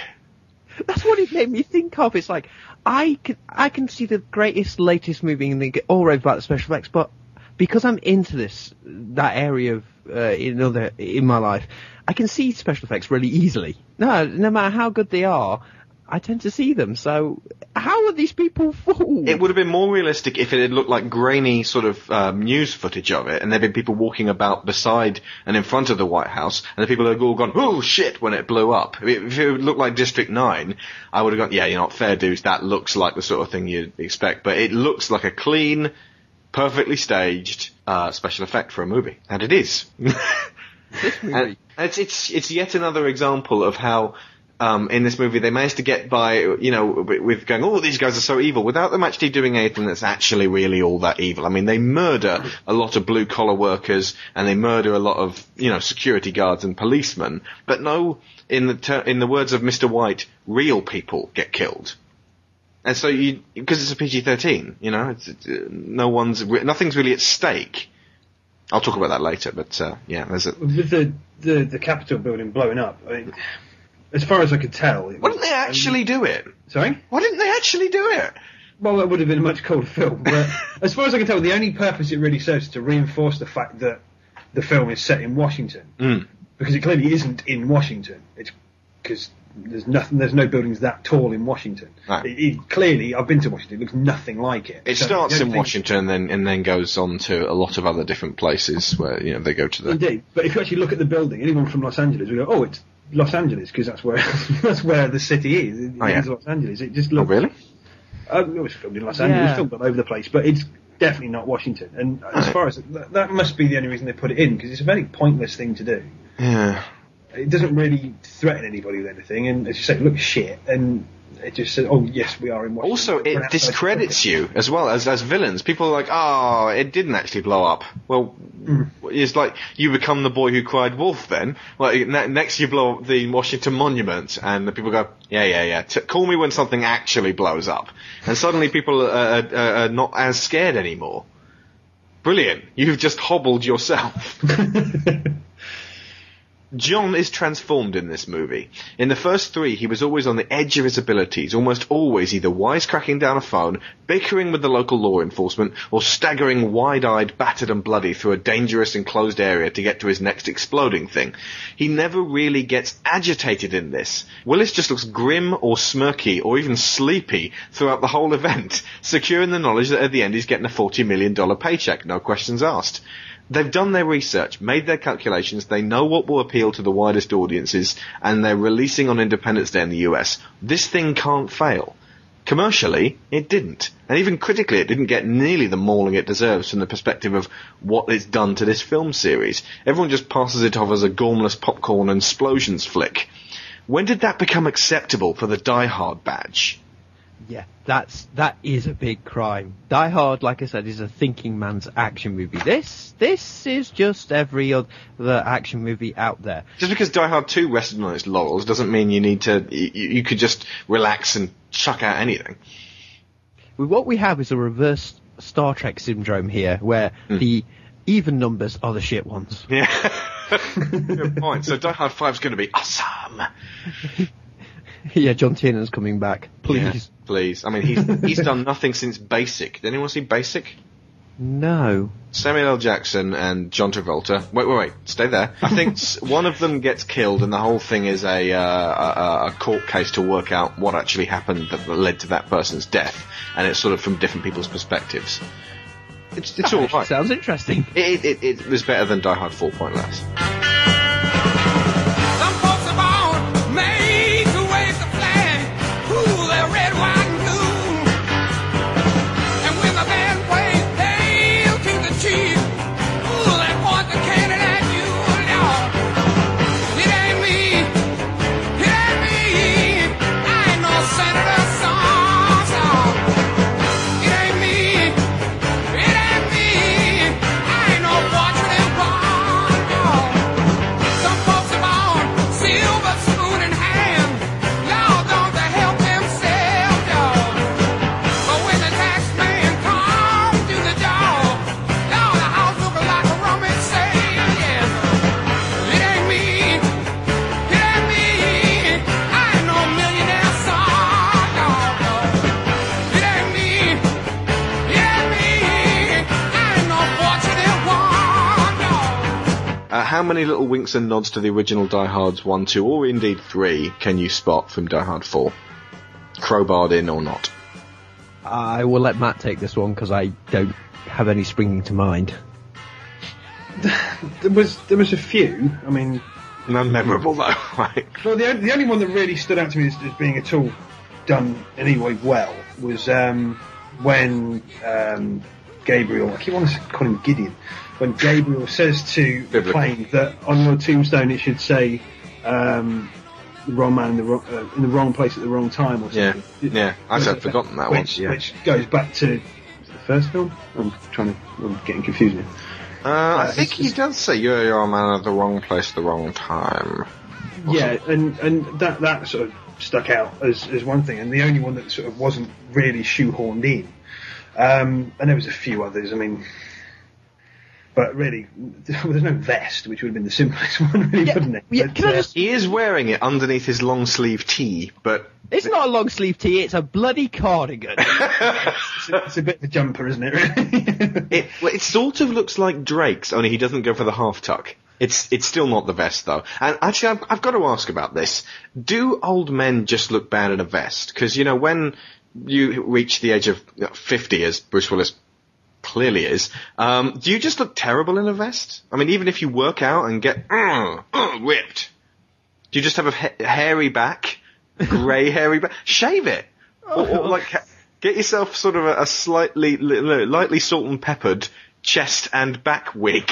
That's what it made me think of. It's like I can I can see the greatest latest movie and all raved about the special effects, but because I'm into this that area of uh, in other in my life, I can see special effects really easily. No, no matter how good they are, I tend to see them. So how are these people fooled? It would have been more realistic if it had looked like grainy sort of um, news footage of it, and there'd been people walking about beside and in front of the White House, and the people had all gone, "Oh shit!" when it blew up. If it looked like District Nine, I would have gone, "Yeah, you know, what, fair dues. That looks like the sort of thing you'd expect." But it looks like a clean, perfectly staged uh, special effect for a movie, and it is. this movie. And it's it's it's yet another example of how um, in this movie they managed to get by, you know, with going, oh, these guys are so evil, without them actually doing anything that's actually really all that evil. I mean, they murder a lot of blue collar workers and they murder a lot of, you know, security guards and policemen, but no, in the ter- in the words of Mr. White, real people get killed. And so you, because it's a PG-13, you know, it's, it's, uh, no one's, nothing's really at stake. I'll talk about that later, but uh, yeah, there's a. The, the, the Capitol building blowing up, I mean, as far as I could tell. Why didn't they actually do it? Sorry? Why didn't they actually do it? Well, that would have been a much cooler film. But as far as I can tell, the only purpose it really serves is to reinforce the fact that the film is set in Washington. Mm. Because it clearly isn't in Washington. It's because there's nothing. There's no buildings that tall in Washington. No. It, it- clearly, I've been to Washington. It looks nothing like it. It So starts in Washington and then and then goes on to a lot of other different places where you know they go to the. Indeed, but if you actually look at the building, anyone from Los Angeles will go, "Oh, it's Los Angeles," because that's where that's where the city is. It Oh, yeah. is Los Angeles. It just looks. Oh looks. really? Uh, it was filmed in Los Angeles. It Yeah. was filmed all over the place, but it's definitely not Washington. And as far as that, that must be the only reason they put it in because it's a very pointless thing to do. Yeah. It doesn't really threaten anybody with anything, and as you say, it looks shit. And it just says, "Oh, yes, we are in Washington." Also, it discredits you as well as as villains. People are like, "Oh, it didn't actually blow up." Well, hmm. it's like you become the boy who cried wolf. Then, like ne- next you blow up the Washington Monument, and the people go, "Yeah, yeah, yeah." T- call me when something actually blows up, and suddenly people are, are, are not as scared anymore. Brilliant! You've just hobbled yourself. John is transformed in this movie. In the first three, he was always on the edge of his abilities, almost always either wisecracking down a phone, bickering with the local law enforcement, or staggering wide-eyed, battered and bloody through a dangerous enclosed area to get to his next exploding thing. He never really gets agitated in this. Willis just looks grim or smirky or even sleepy throughout the whole event, secure in the knowledge that at the end he's getting a $40 million paycheck, no questions asked. They've done their research, made their calculations, they know what will appeal to the widest audiences, and they're releasing on Independence Day in the US. This thing can't fail. Commercially, it didn't. And even critically, it didn't get nearly the mauling it deserves from the perspective of what it's done to this film series. Everyone just passes it off as a gormless popcorn and explosions flick. When did that become acceptable for the Die Hard badge? Yeah, that's that is a big crime. Die Hard, like I said, is a thinking man's action movie. This this is just every other action movie out there. Just because Die Hard 2 rested on its laurels doesn't mean you need to, you, you could just relax and chuck out anything. What we have is a reverse Star Trek syndrome here, where hmm. the even numbers are the shit ones. Yeah. Good point. So Die Hard 5 is going to be awesome. yeah, John Tiernan's coming back. Please. Yeah, please. I mean, he's, he's done nothing since Basic. Did anyone see Basic? No. Samuel L. Jackson and John Travolta. Wait, wait, wait. Stay there. I think one of them gets killed, and the whole thing is a, uh, a a court case to work out what actually happened that led to that person's death, and it's sort of from different people's perspectives. It's it's That all right. Sounds interesting. It, it, it was better than Die Hard 4 Point Less. Many little winks and nods to the original Die Hards 1, 2, or indeed 3 can you spot from Die Hard 4? Crowbarred in or not? I will let Matt take this one because I don't have any springing to mind. There was there was a few. I mean, None memorable though, right? well, the, the only one that really stood out to me as, as being at all done anyway well was um, when um, Gabriel. I keep wanting to call him Gideon. When Gabriel says to the plane that on your tombstone it should say um, the wrong man in the wrong, uh, in the wrong place at the wrong time or something. yeah. yeah. I Was had forgotten that which, one. Yeah. Which goes back to the first film. I'm trying to. I'm getting confused now. Uh, I Uh, think he does say you're, you're man at the wrong place at the wrong time. Yeah, and and that that sort of stuck out as as one thing, and the only one that sort of wasn't really shoehorned in. Um, and there was a few others. I mean, but really, there's no vest, which would have been the simplest one, really, wouldn't it? Yeah, But, can I uh, just? He is wearing it underneath his long sleeve tee, but It's not a long sleeve tee. It's a bloody cardigan. it's, a, it's a bit of a jumper, isn't it? Really? it well, it sort of looks like Drake's, only he doesn't go for the half tuck. It's it's still not the vest though. And actually, I've, I've got to ask about this. Do old men just look bad in a vest? Because you know when you reach the age of you know, fifty, as Bruce Willis clearly is, um, do you just look terrible in a vest? I mean, even if you work out and get uh, uh, ripped, do you just have a ha- hairy back, grey hairy back? Shave it, or, or like get yourself sort of a, a slightly li- li- lightly salt and peppered chest and back wig,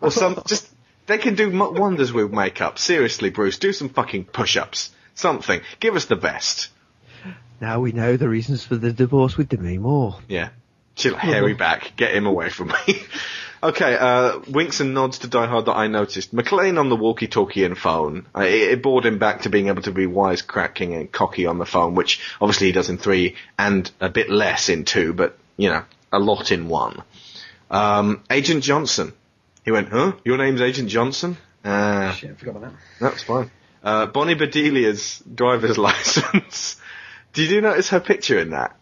or some just. They can do wonders with makeup. Seriously, Bruce, do some fucking push-ups. Something. Give us the vest. Now we know the reasons for the divorce with Demi Moore. Yeah. Chill, hairy back. Get him away from me. okay, uh, winks and nods to Die Hard that I noticed. McClane on the walkie-talkie and phone. Uh, it, it brought him back to being able to be wisecracking and cocky on the phone, which obviously he does in three and a bit less in two, but, you know, a lot in one. Um, Agent Johnson. He went, huh? Your name's Agent Johnson? Uh, Shit, I forgot about that. that's fine. Uh, Bonnie Bedelia's driver's license. Did you notice her picture in that?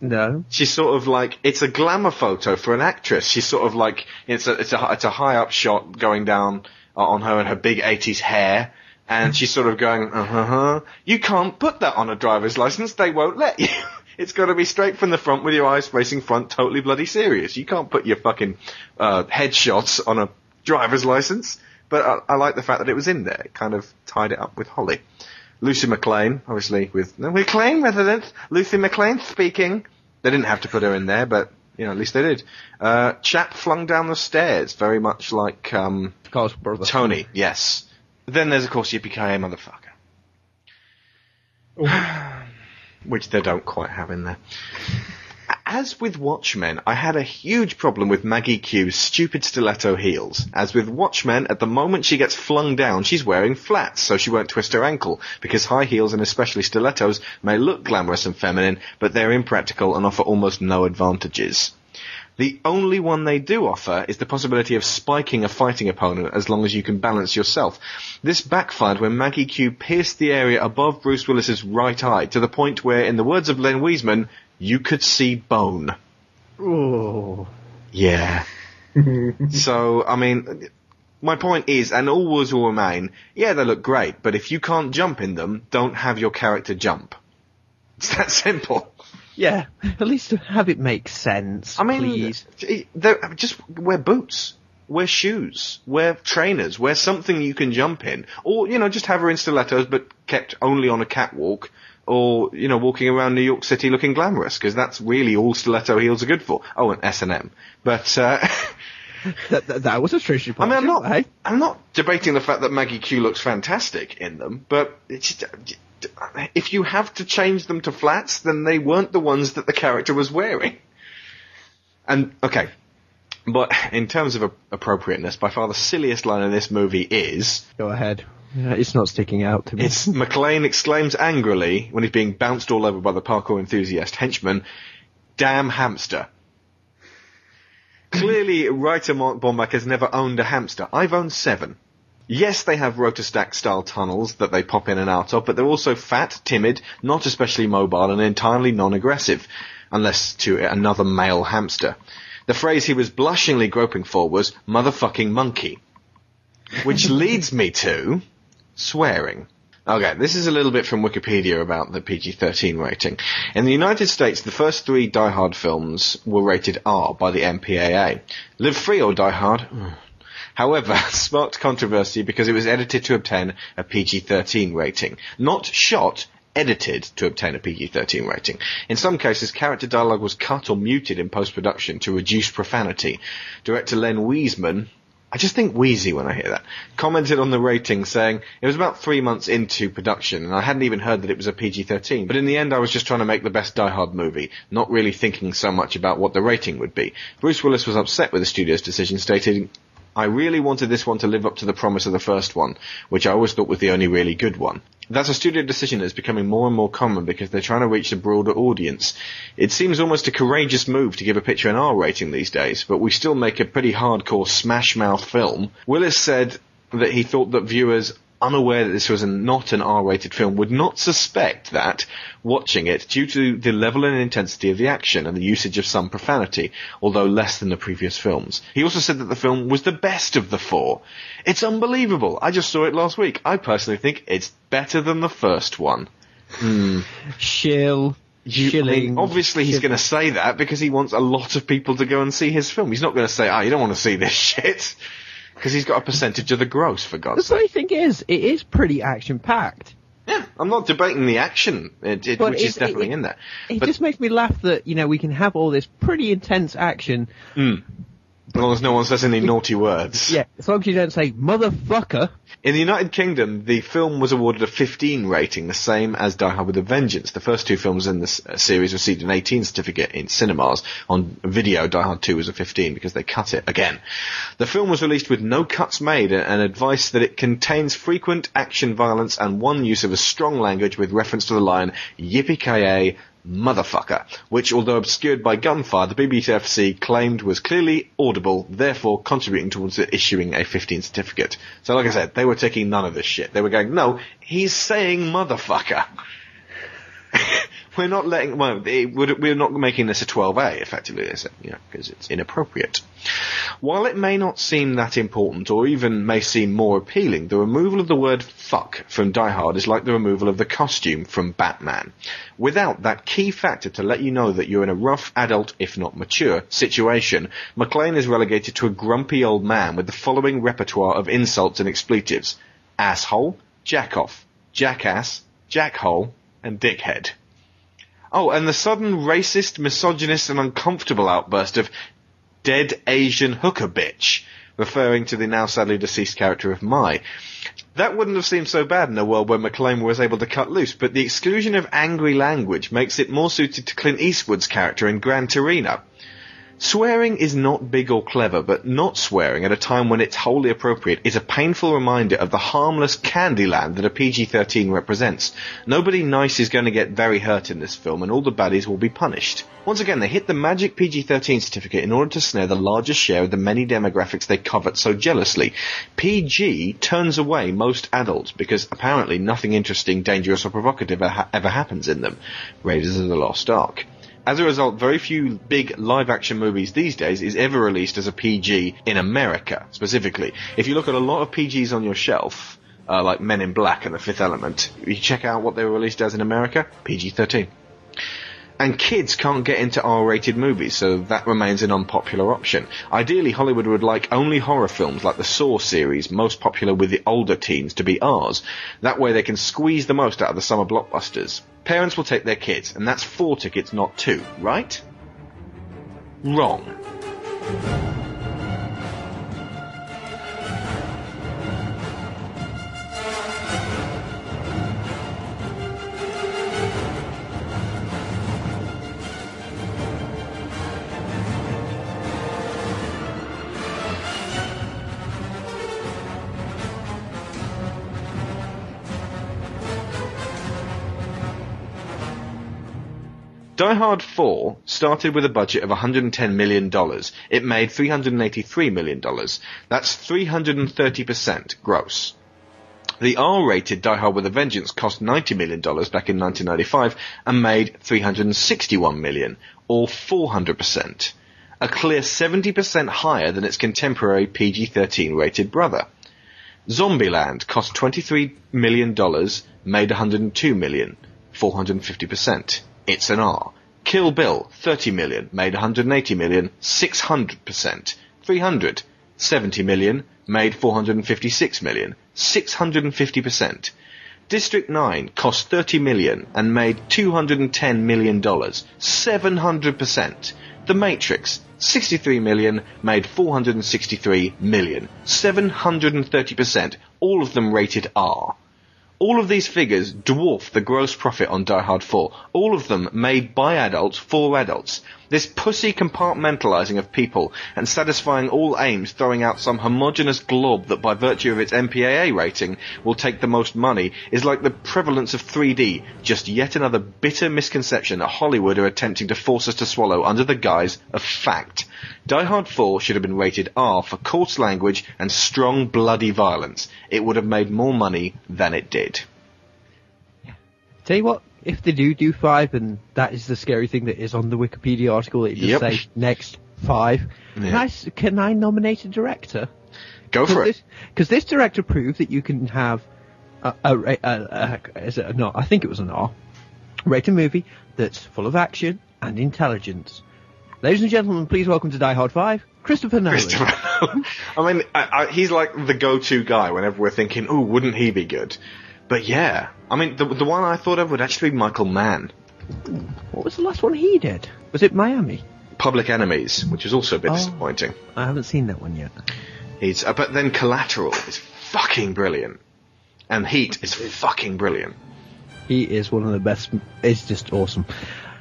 No. She's sort of like it's a glamour photo for an actress. She's sort of like it's a it's a it's a high up shot going down uh, on her and her big eighties hair, and she's sort of going, uh huh. You can't put that on a driver's license. They won't let you. It's got to be straight from the front with your eyes facing front, totally bloody serious. You can't put your fucking uh, headshots on a driver's license. But I, I like the fact that it was in there. It kind of tied it up with Holly. Lucy McClane, obviously with no, McClane resident. Lucy McClane speaking. They didn't have to put her in there, but you know at least they did. Uh, chap flung down the stairs, very much like um. Tony. Yes. Then there's of course Yippee motherfucker, which they don't quite have in there. As with Watchmen, I had a huge problem with Maggie Q's stupid stiletto heels. As with Watchmen, at the moment she gets flung down, she's wearing flats, so she won't twist her ankle, because high heels and especially stilettos may look glamorous and feminine, but they're impractical and offer almost no advantages. The only one they do offer is the possibility of spiking a fighting opponent as long as you can balance yourself. This backfired when Maggie Q pierced the area above Bruce Willis's right eye to the point where, in the words of Len Wiseman, you could see bone. Oh. Yeah. so, I mean, my point is, and all rules will remain, yeah, they look great, but if you can't jump in them, don't have your character jump. It's that simple. Yeah, at least have it make sense. I mean, please. Eh, just wear boots, wear shoes, wear trainers, wear something you can jump in, or you know, just have her in stilettos but kept only on a catwalk, or you know, walking around New York City looking glamorous because that's really all stiletto heels are good for. Oh, and S and M, but. Uh, that, that, that was a treasury I mean, I'm not. Hey? I'm not debating the fact that Maggie Q looks fantastic in them, but it's just, if you have to change them to flats, then they weren't the ones that the character was wearing. And okay, but in terms of appropriateness, by far the silliest line in this movie is Go ahead. Yeah, it's not sticking out to me. it's McClane exclaims angrily when he's being bounced all over by the parkour enthusiast henchman, "Damn hamster." Clearly, writer Mark Bomback has never owned a hamster. I've owned seven. Yes, they have Rotastak style tunnels that they pop in and out of, but they're also fat, timid, not especially mobile, and entirely non-aggressive, unless to another male hamster. The phrase he was blushingly groping for was motherfucking monkey. Which leads me to swearing. Okay, this is a little bit from Wikipedia about the PG-13 rating. In the United States, the first three Die Hard films were rated R by the MPAA. Live Free or Die Hard? Hmm. However, sparked controversy because it was edited to obtain a PG-13 rating. Not shot, edited to obtain a PG-13 rating. In some cases, character dialogue was cut or muted in post-production to reduce profanity. Director Len Wiseman, I just think wheezy when I hear that, commented on the rating saying, it was about three months into production and I hadn't even heard that it was a PG-13, but in the end I was just trying to make the best Die Hard movie, not really thinking so much about what the rating would be. Bruce Willis was upset with the studio's decision, stating, I really wanted this one to live up to the promise of the first one, which I always thought was the only really good one. That's a studio decision that's becoming more and more common because they're trying to reach a broader audience. It seems almost a courageous move to give a picture an R rating these days, but we still make a pretty hardcore smash mouth film. Willis said that he thought that viewers unaware that this was not an R-rated film would not suspect that watching it due to the level and intensity of the action and the usage of some profanity, although less than the previous films. He also said that the film was the best of the four. It's unbelievable. I just saw it last week. I personally think it's better than the first one. Shill. You- I mean, obviously he's going to say that because he wants a lot of people to go and see his film. He's not going to say, "Ah, you don't want to see this shit," because he's got a percentage of the gross for God's sake. The funny thing is, it is pretty action packed. Yeah, I'm not debating the action, it, it, which is definitely it- in there. It But just makes me laugh that you know we can have all this pretty intense action. Hmm. As long as no one says any naughty words. Yeah, as long as you don't say motherfucker. In the United Kingdom, the film was awarded a 15 rating, the same as Die Hard with a Vengeance. The first two films in this uh, series received an 18 certificate in cinemas. On video, Die Hard 2 was a 15 because they cut it again. The film was released with no cuts made and advice that it contains frequent action violence and one use of a strong language with reference to the line yippee motherfucker, which although obscured by gunfire, the BBFC claimed was clearly audible, therefore contributing towards issuing a 15 certificate. So like I said, they were taking none of this shit. They were going, no, he's saying motherfucker. we're not letting, well, it we're not making this a 12A, effectively, said, you know, because it's inappropriate. While it may not seem that important, or even may seem more appealing, the removal of the word fuck from Die Hard is like the removal of the costume from Batman. Without that key factor to let you know that you're in a rough, adult, if not mature, situation, McClane is relegated to a grumpy old man with the following repertoire of insults and expletives. Asshole, jackoff, jackass, jackhole, and dickhead. Oh, and the sudden racist, misogynist, and uncomfortable outburst of dead Asian hooker bitch, referring to the now sadly deceased character of Mai. That wouldn't have seemed so bad in a world where McClane was able to cut loose, but the exclusion of angry language makes it more suited to Clint Eastwood's character in Gran Torino. Swearing is not big or clever, but not swearing at a time when it's wholly appropriate is a painful reminder of the harmless Candyland that a PG-13 represents. Nobody nice is going to get very hurt in this film, and all the baddies will be punished. Once again, they hit the magic PG-13 certificate in order to snare the largest share of the many demographics they covet so jealously. PG turns away most adults because apparently nothing interesting, dangerous, or provocative ever, ever happens in them. Raiders of the Lost Ark. As a result, very few big live action movies these days is ever released as a PG in America, specifically. If you look at a lot of PGs on your shelf, uh, like Men in Black and The Fifth Element, you check out what they were released as in America, PG-13. And kids can't get into R-rated movies, so that remains an unpopular option. Ideally, Hollywood would like only horror films like the Saw series, most popular with the older teens, to be ours. That way they can squeeze the most out of the summer blockbusters. Parents will take their kids, and that's four tickets, not two, right? Wrong. Die Hard 4 started with a budget of $110 million. It made $383 million. That's 330% gross. The R-rated Die Hard with a Vengeance cost $90 million back in 1995 and made 361 million, or 400%. A clear 70% higher than its contemporary PG-13 rated brother. Zombieland cost $23 million, made $102 million, 450%. It's an R. Kill Bill, 30 million, made 180 million, 600%. 300, 70 million, made 456 million, 650%. District 9 cost 30 million and made 210 million dollars, 700%. The Matrix, 63 million, made 463 million, 730%, all of them rated R. All of these figures dwarf the gross profit on Die Hard 4. All of them made by adults for adults. This pussy compartmentalizing of people and satisfying all aims, throwing out some homogenous glob that by virtue of its MPAA rating will take the most money, is like the prevalence of 3D, just yet another bitter misconception that Hollywood are attempting to force us to swallow under the guise of fact. Die Hard 4 should have been rated R for coarse language and strong bloody violence. It would have made more money than it did. Tell you what, if they do do five, and that is the scary thing that is on the Wikipedia article, it just Yep. say next five. Can, Yeah. I, s- can I nominate a director? Go for it. Because this director proved that you can have a, a, a, a, a is it a, no, I think it was an R, rated movie that's full of action and intelligence. Ladies and gentlemen, please welcome to Die Hard 5, Christopher Nolan. Christopher. I mean, I, I, he's like the go-to guy whenever we're thinking, "Oh, wouldn't he be good?" But yeah, I mean, the the one I thought of would actually be Michael Mann, What was the last one he did? Was it Miami? Public Enemies, which is also a bit Oh. disappointing. I haven't seen that one yet. He's, uh, but then Collateral is fucking brilliant, and Heat is fucking brilliant. He is one of the best. It's just awesome.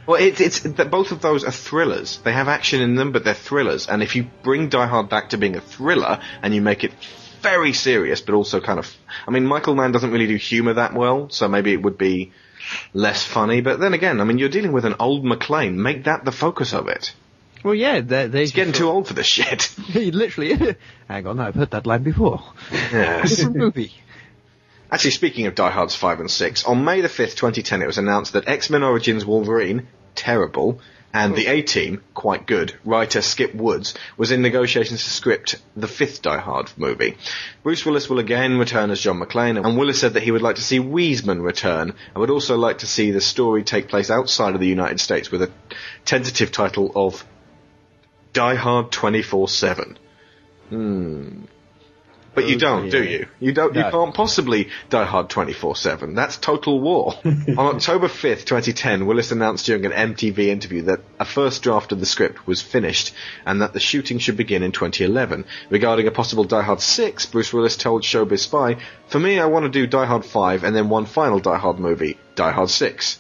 Well, it, it's that both of those are thrillers. They have action in them, but they're thrillers. And if you bring Die Hard back to being a thriller and you make it very serious, but also kind of, I mean, Michael Mann doesn't really do humor that well, so maybe it would be less funny. But then again, I mean, you're dealing with an old McClane. Make that the focus of it. Well, yeah, they they He's getting too old for this shit. He literally. Hang on, I've heard that line before. Yes. Different movie. Actually, speaking of Die Hards 5 and 6, on May the 5th, 2010, it was announced that X-Men Origins Wolverine, terrible, and the A-Team, quite good, writer Skip Woods, was in negotiations to script the fifth Die Hard movie. Bruce Willis will again return as John McClane, and Willis said that he would like to see Wiseman return, and would also like to see the story take place outside of the United States with a tentative title of Die Hard 24-7. Hmm. But you don't, do you? You don't. You can't possibly Die Hard 24/7. That's total war. On October 5th, 2010, Willis announced during an MTV interview that a first draft of the script was finished and that the shooting should begin in 2011. Regarding a possible Die Hard 6, Bruce Willis told Showbiz Spy, "For me, I want to do Die Hard 5 and then one final Die Hard movie, Die Hard 6."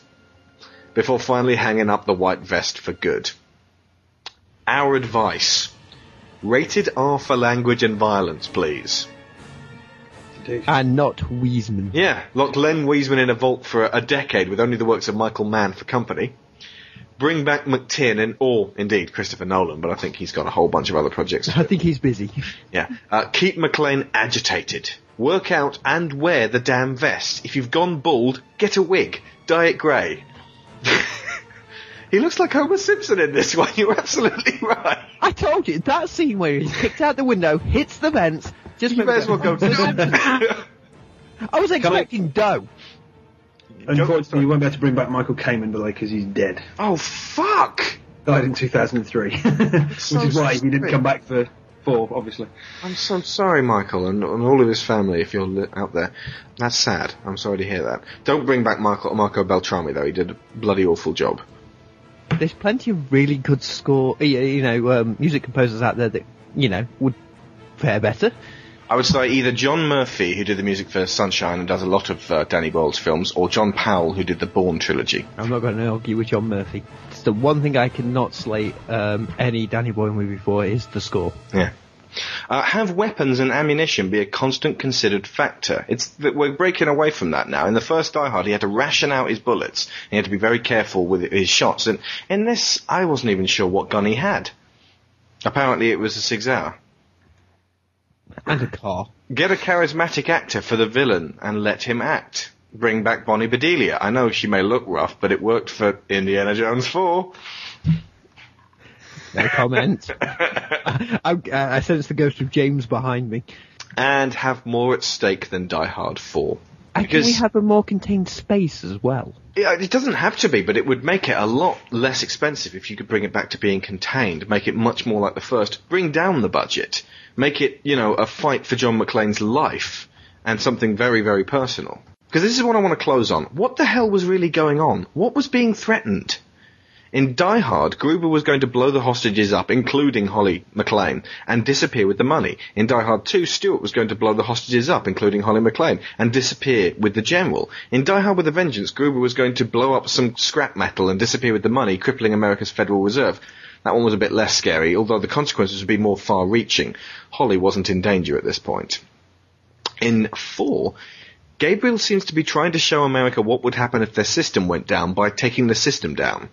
Before finally hanging up the white vest for good. Our advice. Rated R for language and violence, please. And not Wiseman. Yeah, lock Len Wiseman in a vault for a decade with only the works of Michael Mann for company. Bring back McTiernan, or indeed Christopher Nolan, but I think he's got a whole bunch of other projects. I think he's busy. Yeah. Uh, keep McClane agitated. Work out and wear the damn vest. If you've gone bald, get a wig. Dye it grey. he looks like Homer Simpson in this one. You're absolutely right. I told you that scene where he's kicked out the window, hits the vents. Just You may as well go to I was expecting dough. Unfortunately, you won't be able to bring back Michael Kamen, but like, because he's dead. Oh fuck! Died in 2003, which So is why he didn't come back for four, obviously. I'm so sorry, Michael, and, and all of his family. If you're li- out there, that's sad. I'm sorry to hear that. Don't bring back Marco, Marco Beltrami though. He did a bloody awful job. There's plenty of really good score, you know, um, music composers out there that you know would fare better. I would say either John Murphy, who did the music for Sunshine and does a lot of uh, Danny Boyle's films, or John Powell, who did the Bourne trilogy. I'm not going to argue with John Murphy. It's the one thing I cannot slate um, any Danny Boyle movie for is the score. Yeah. Uh, have weapons and ammunition be a constant considered factor. It's that we're breaking away from that now. In the first Die Hard, he had to ration out his bullets. He had to be very careful with his shots. And in this, I wasn't even sure what gun he had. Apparently, it was a Sig Sauer. And a car. Get a charismatic actor for the villain and let him act. Bring back Bonnie Bedelia. I know she may look rough, but it worked for Indiana Jones 4. No comment. I, I, I sense the ghost of James behind me. And have more at stake than Die Hard 4. And can we have a more contained space as well? It doesn't have to be, but it would make it a lot less expensive if you could bring it back to being contained, make it much more like the first, bring down the budget, make it, you know, a fight for John McClane's life, and something very, very personal. Because this is what I want to close on. What the hell was really going on? What was being threatened? In Die Hard, Gruber was going to blow the hostages up, including Holly McClane, and disappear with the money. In Die Hard 2, Stuart was going to blow the hostages up, including Holly McClane, and disappear with the general. In Die Hard with a Vengeance, Gruber was going to blow up some scrap metal and disappear with the money, crippling America's Federal Reserve. That one was a bit less scary, although the consequences would be more far-reaching. Holly wasn't in danger at this point. In 4, Gabriel seems to be trying to show America what would happen if their system went down by taking the system down.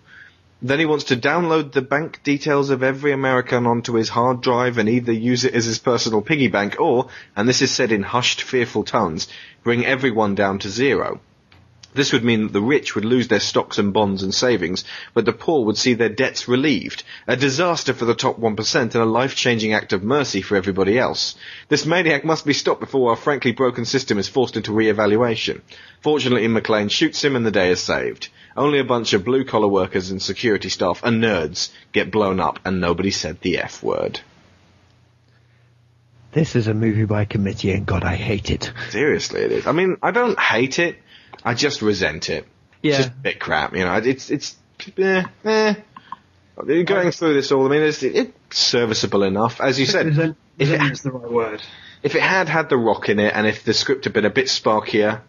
Then he wants to download the bank details of every American onto his hard drive and either use it as his personal piggy bank or, and this is said in hushed, fearful tones, bring everyone down to zero. This would mean that the rich would lose their stocks and bonds and savings, but the poor would see their debts relieved. A disaster for the top 1% and a life-changing act of mercy for everybody else. This maniac must be stopped before our frankly broken system is forced into re-evaluation. Fortunately, McClane shoots him and the day is saved. Only a bunch of blue-collar workers and security staff and nerds get blown up and nobody said the F word. This is a movie by committee, and God, I hate it. Seriously, it is. I mean, I don't hate it. I just resent it. Yeah. It's just a bit crap, you know. It's it's eh, eh. Going through this all, I mean, it's, it's serviceable enough, as you said. Resent, If it, the right word. if it had had the rock in it, and if the script had been a bit sparkier,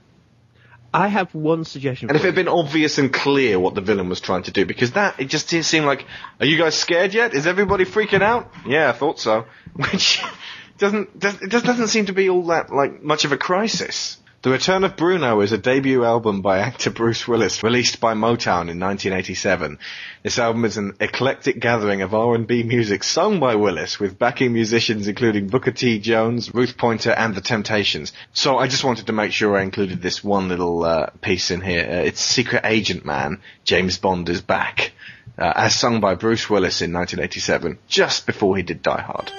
I have one suggestion. and if it had been obvious and clear what the villain was trying to do, because that it just didn't seem like, are you guys scared yet? Is everybody freaking out? Yeah, I thought so. Which doesn't does, it just doesn't seem to be all that like much of a crisis. The Return of Bruno is a debut album by actor Bruce Willis, released by Motown in 1987. This album is an eclectic gathering of R&B music sung by Willis, with backing musicians including Booker T. Jones, Ruth Pointer, and The Temptations. So I just wanted to make sure I included this one little uh, piece in here. Uh, it's Secret Agent Man, James Bond is back, uh, as sung by Bruce Willis in 1987, just before he did Die Hard.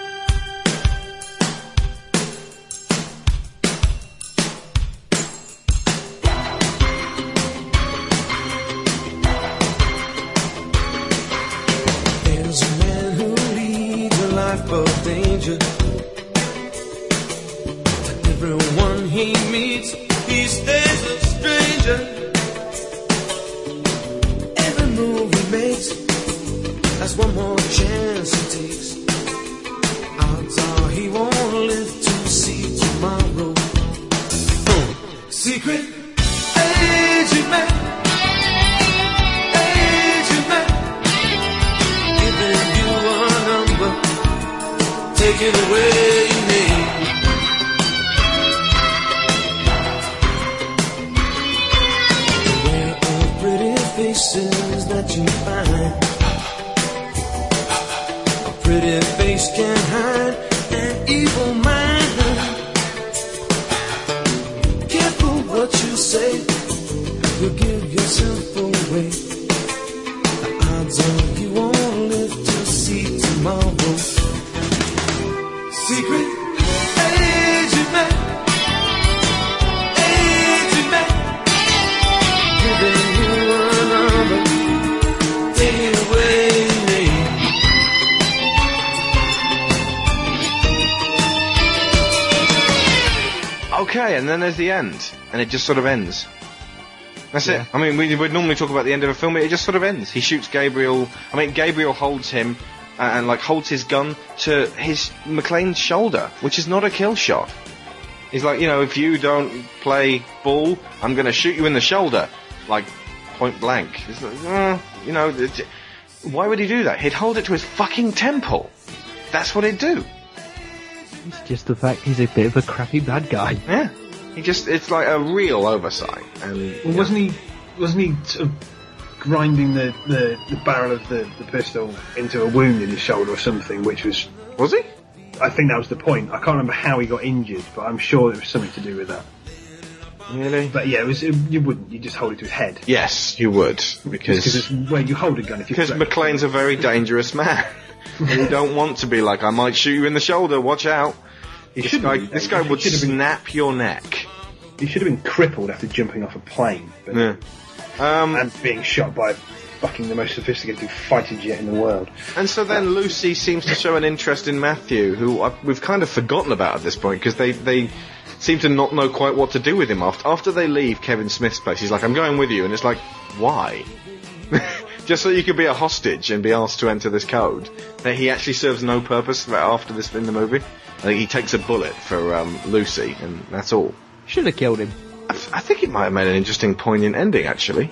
Just sort of ends. That's it. I mean, we would normally talk about the end of a film, but it just sort of ends. He shoots Gabriel. I mean, Gabriel holds him uh, and like holds his gun to his McClane's shoulder, which is not a kill shot. He's like, you know, if you don't play ball, I'm going to shoot you in the shoulder, like point blank. It's like, uh, you know, why would he do that? He'd hold it to his fucking temple. That's what he'd do. It's just the fact he's a bit of a crappy bad guy. Yeah. He just, it's like a real oversight. And Well, wasn't he? Wasn't he sort of grinding the, the, the barrel of the, the pistol into a wound in his shoulder or something? Which was was he? I think that was the point. I can't remember how he got injured, but I'm sure it was something to do with that. Really? But yeah, it was. It, you wouldn't. You just hold it to his head. Yes, you would. Because Because it's where you hold a gun. If you because McClane's a very dangerous man. you don't want to be like, I might shoot you in the shoulder, watch out. This guy, this guy would should have been- snap your neck. He should have been crippled after jumping off a plane, but, Yeah. Um, and being shot by fucking the most sophisticated fighting jet in the world. And so then Lucy seems to show an interest in Matthew, who I, we've kind of forgotten about at this point because they they seem to not know quite what to do with him after after they leave Kevin Smith's place. He's like, "I'm going with you," and it's like, why? just so you could be a hostage and be asked to enter this code. That he actually serves no purpose after this in the movie. I think he takes a bullet for um, Lucy, and that's all. Should have killed him. I, th- I think it might have made an interesting, poignant ending, actually.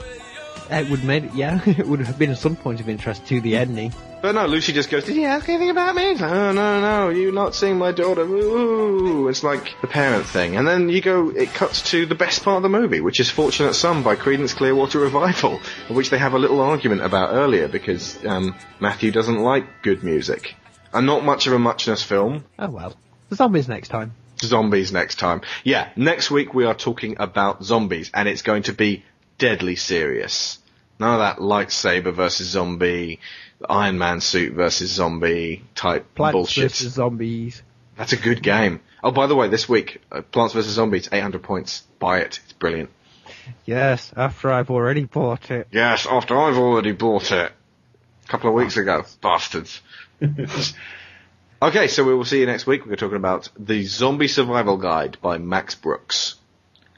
It would made it, yeah. It would have been at some point of interest to the ending. But no, Lucy just goes, Did you ask anything about me? It's like, oh, no, no, you not seeing my daughter. Ooh. It's like the parent thing. And then you go, it cuts to the best part of the movie, which is Fortunate Son by Creedence Clearwater Revival, which they have a little argument about earlier because um, Matthew doesn't like good music. And not much of a muchness film. Oh well. The zombies next time. Zombies next time. Yeah, next week we are talking about zombies, and it's going to be deadly serious. None of that lightsaber versus zombie, Iron Man suit versus zombie type Plants bullshit. vs zombies. That's a good game. Oh, by the way, this week, uh, Plants vs Zombies, 800 points. Buy it. It's brilliant. Yes, after I've already bought it. Yes, after I've already bought it. A couple of weeks ago. Bastards. okay, so we will see you next week. We're talking about The Zombie Survival Guide by Max Brooks.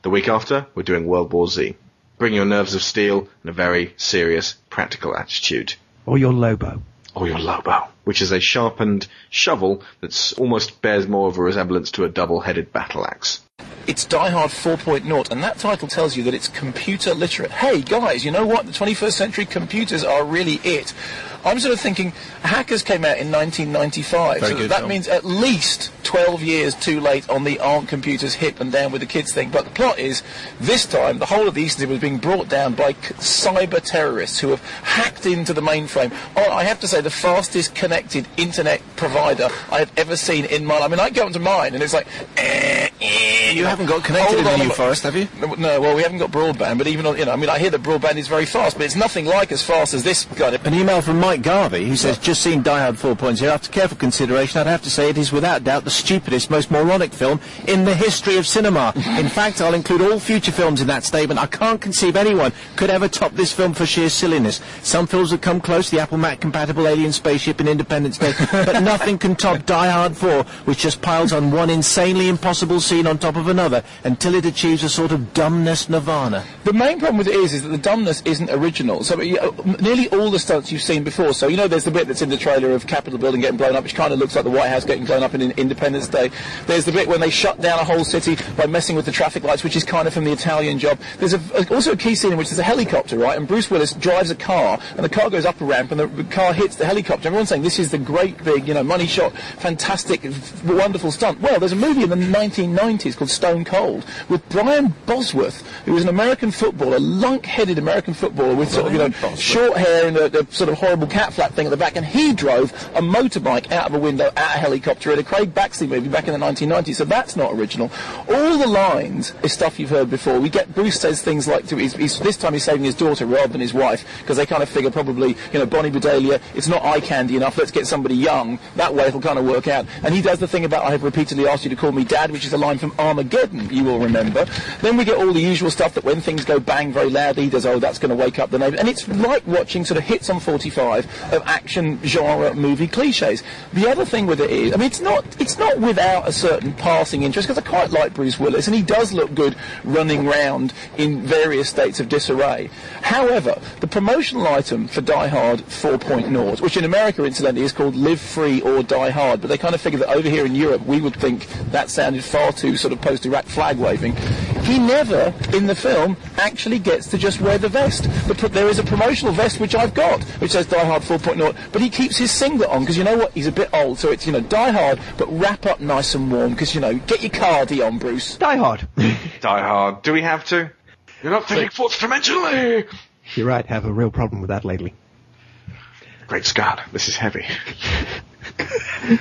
The week after, we're doing World War Z. Bring your nerves of steel and a very serious, practical attitude. Or your Lobo. Or your Lobo, which is a sharpened shovel that almost bears more of a resemblance to a double-headed battle axe. It's Die Hard 4.0, and that title tells you that it's computer literate. Hey guys, you know what? The 21st century computers are really it. I'm sort of thinking Hackers came out in 1995, Very so good that film. means at least 12 years too late on the aren't computers hip and down with the kids thing. But the plot is, this time, the whole of the Eastern Tip was being brought down by c- cyber terrorists who have hacked into the mainframe. Oh, I have to say, the fastest connected internet provider I have ever seen in my life. I mean, I go into mine and it's like, eh, eh, You haven't got connected hold in the on a New Forest, have you? no, no, well, we haven't got broadband, but even on, you know, I mean, I hear that broadband is very fast, but it's nothing like as fast as this guy. An email from Mike Garvey who says, just seen Die Hard 4.0. After careful consideration, I'd have to say it is without doubt the stupidest, most moronic film in the history of cinema. In fact, I'll include all future films in that statement. I can't conceive anyone could ever top this film for sheer silliness. Some films have come close, the Apple Mac compatible alien spaceship in Independence Day, but nothing can top Die Hard 4, which just piles on one insanely impossible scene on top of another until it achieves a sort of dumbness nirvana. The main problem with it is, is that the dumbness isn't original. So know, nearly all the stunts you've seen before. So you know, there's the bit that's in the trailer of Capitol Building getting blown up, which kind of looks like the White House getting blown up in, in Independence Day. There's the bit when they shut down a whole city by messing with the traffic lights, which is kind of from the Italian Job. There's a, also a key scene in which there's a helicopter, right? And Bruce Willis drives a car, and the car goes up a ramp, and the, car hits the helicopter. Everyone's saying this is the great big, you know, money shot, fantastic, wonderful stunt. Well, there's a movie in the 1990s called Stone Cold with Brian Bosworth, who was an American footballer, a lunk-headed American footballer with sort of, you know, short hair and a, a sort of horrible cat flap thing at the back, and he drove a motorbike out of a window at a helicopter in a Craig Baxley movie back in the 1990s. So that's not original. All the lines is stuff you've heard before. We get Bruce says things like to he's, he's, this time he's saving his daughter rather than his wife because they kind of figure probably you know Bonnie Bedelia. It's not eye candy enough. Let's get somebody young. That way it'll kind of work out. And he does the thing about I have repeatedly asked you to call me dad, which is a line from Armageddon. You will remember. Then we get all the usual stuff that when things go bang very loudly, he does oh that's going to wake up the neighbour. And it's like watching sort of hits on 45 of action genre movie cliches. The other thing with it is, I mean, it's not it's not without a certain passing interest because I quite like Bruce Willis and he does look good running round in various states of disarray. However, the promotional item for Die Hard 4.0, which in America incidentally is called Live Free or Die Hard, but they kind of figure that over here in Europe we would think that sounded far too sort of post-Iraq flag waving. He never in the film actually gets to just wear the vest. but there is a promotional vest which I've got, which says Die Hard 4.0, but he keeps his singlet on because you know what? He's a bit old, so it's you know Die Hard, but wrap up nice and warm because you know get your cardi on, Bruce. Die Hard. Die Hard. Do we have to? You're not thinking fourth dimensionally! You're right, have a real problem with that lately. Great Scott, this is heavy.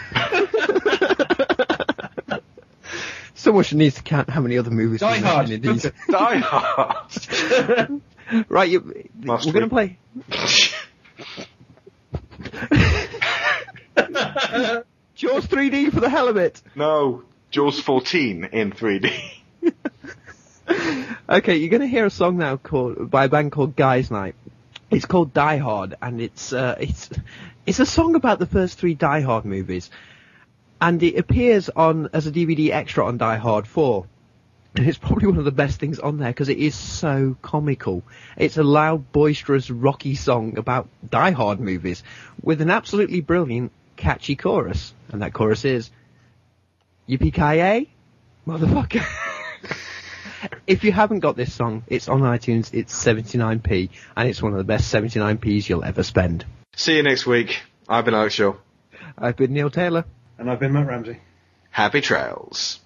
Someone should needs to count how many other movies Die we Hard. mentioned in these. Die Hard! right, you, we're going to play. Jaws 3D for the hell of it. no, Jaws 14 in 3D. Okay, you're going to hear a song now called by a band called Guys Night. It's called Die Hard, and it's uh, it's it's a song about the first three Die Hard movies, and it appears on as a DVD extra on Die Hard 4 and it's probably one of the best things on there because it is so comical. It's a loud, boisterous, rocky song about Die Hard movies with an absolutely brilliant, catchy chorus, and that chorus is "Yippee ki motherfucker." if you haven't got this song, it's on iTunes. It's 79p, and it's one of the best 79p's you'll ever spend. See you next week. I've been Alex Shaw. I've been Neil Taylor. And I've been Matt Ramsey. Happy trails.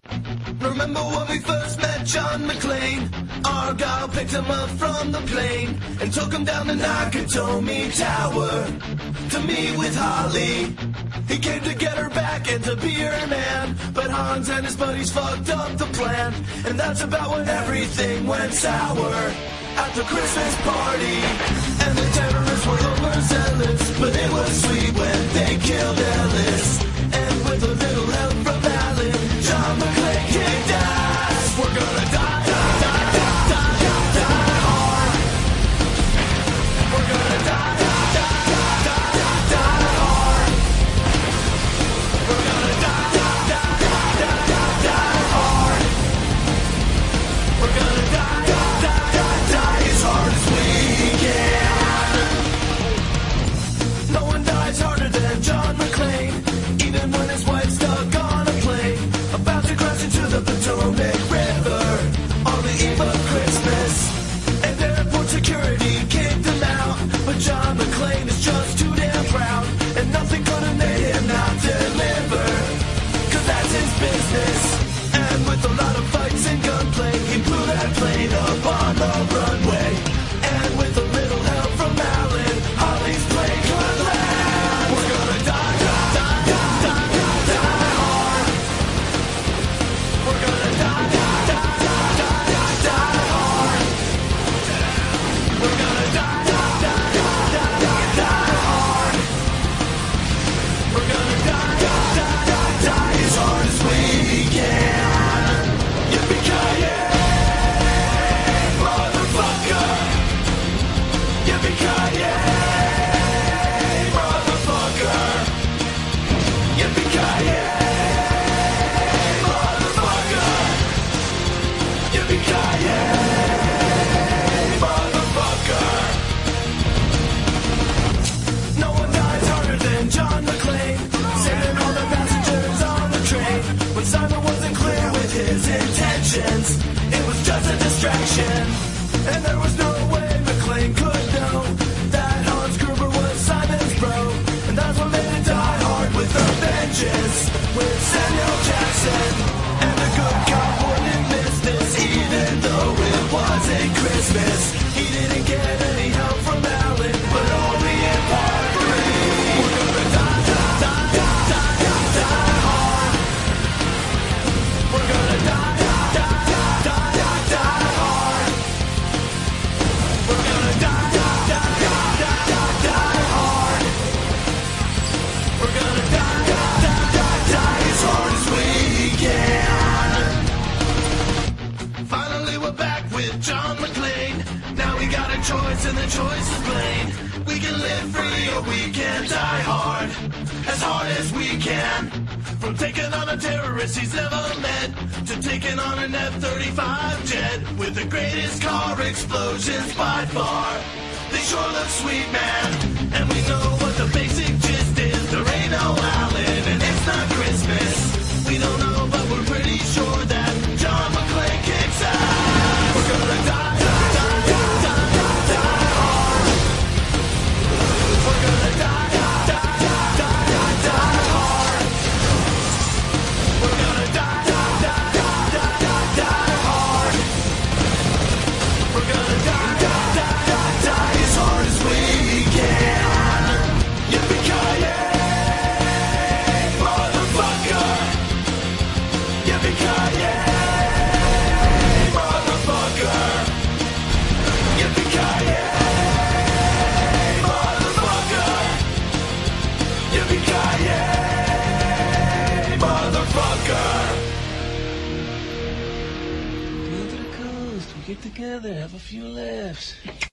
Remember when we first met John McClane? Argyle picked him up from the plane and took him down the Nakatomi Tower to meet with Holly. He came to get her back and to be her man, but Hans and his buddies fucked up the plan, and that's about when everything went sour at the Christmas party. And the terrorists were the overzealous, but it was sweet when they killed Ellis.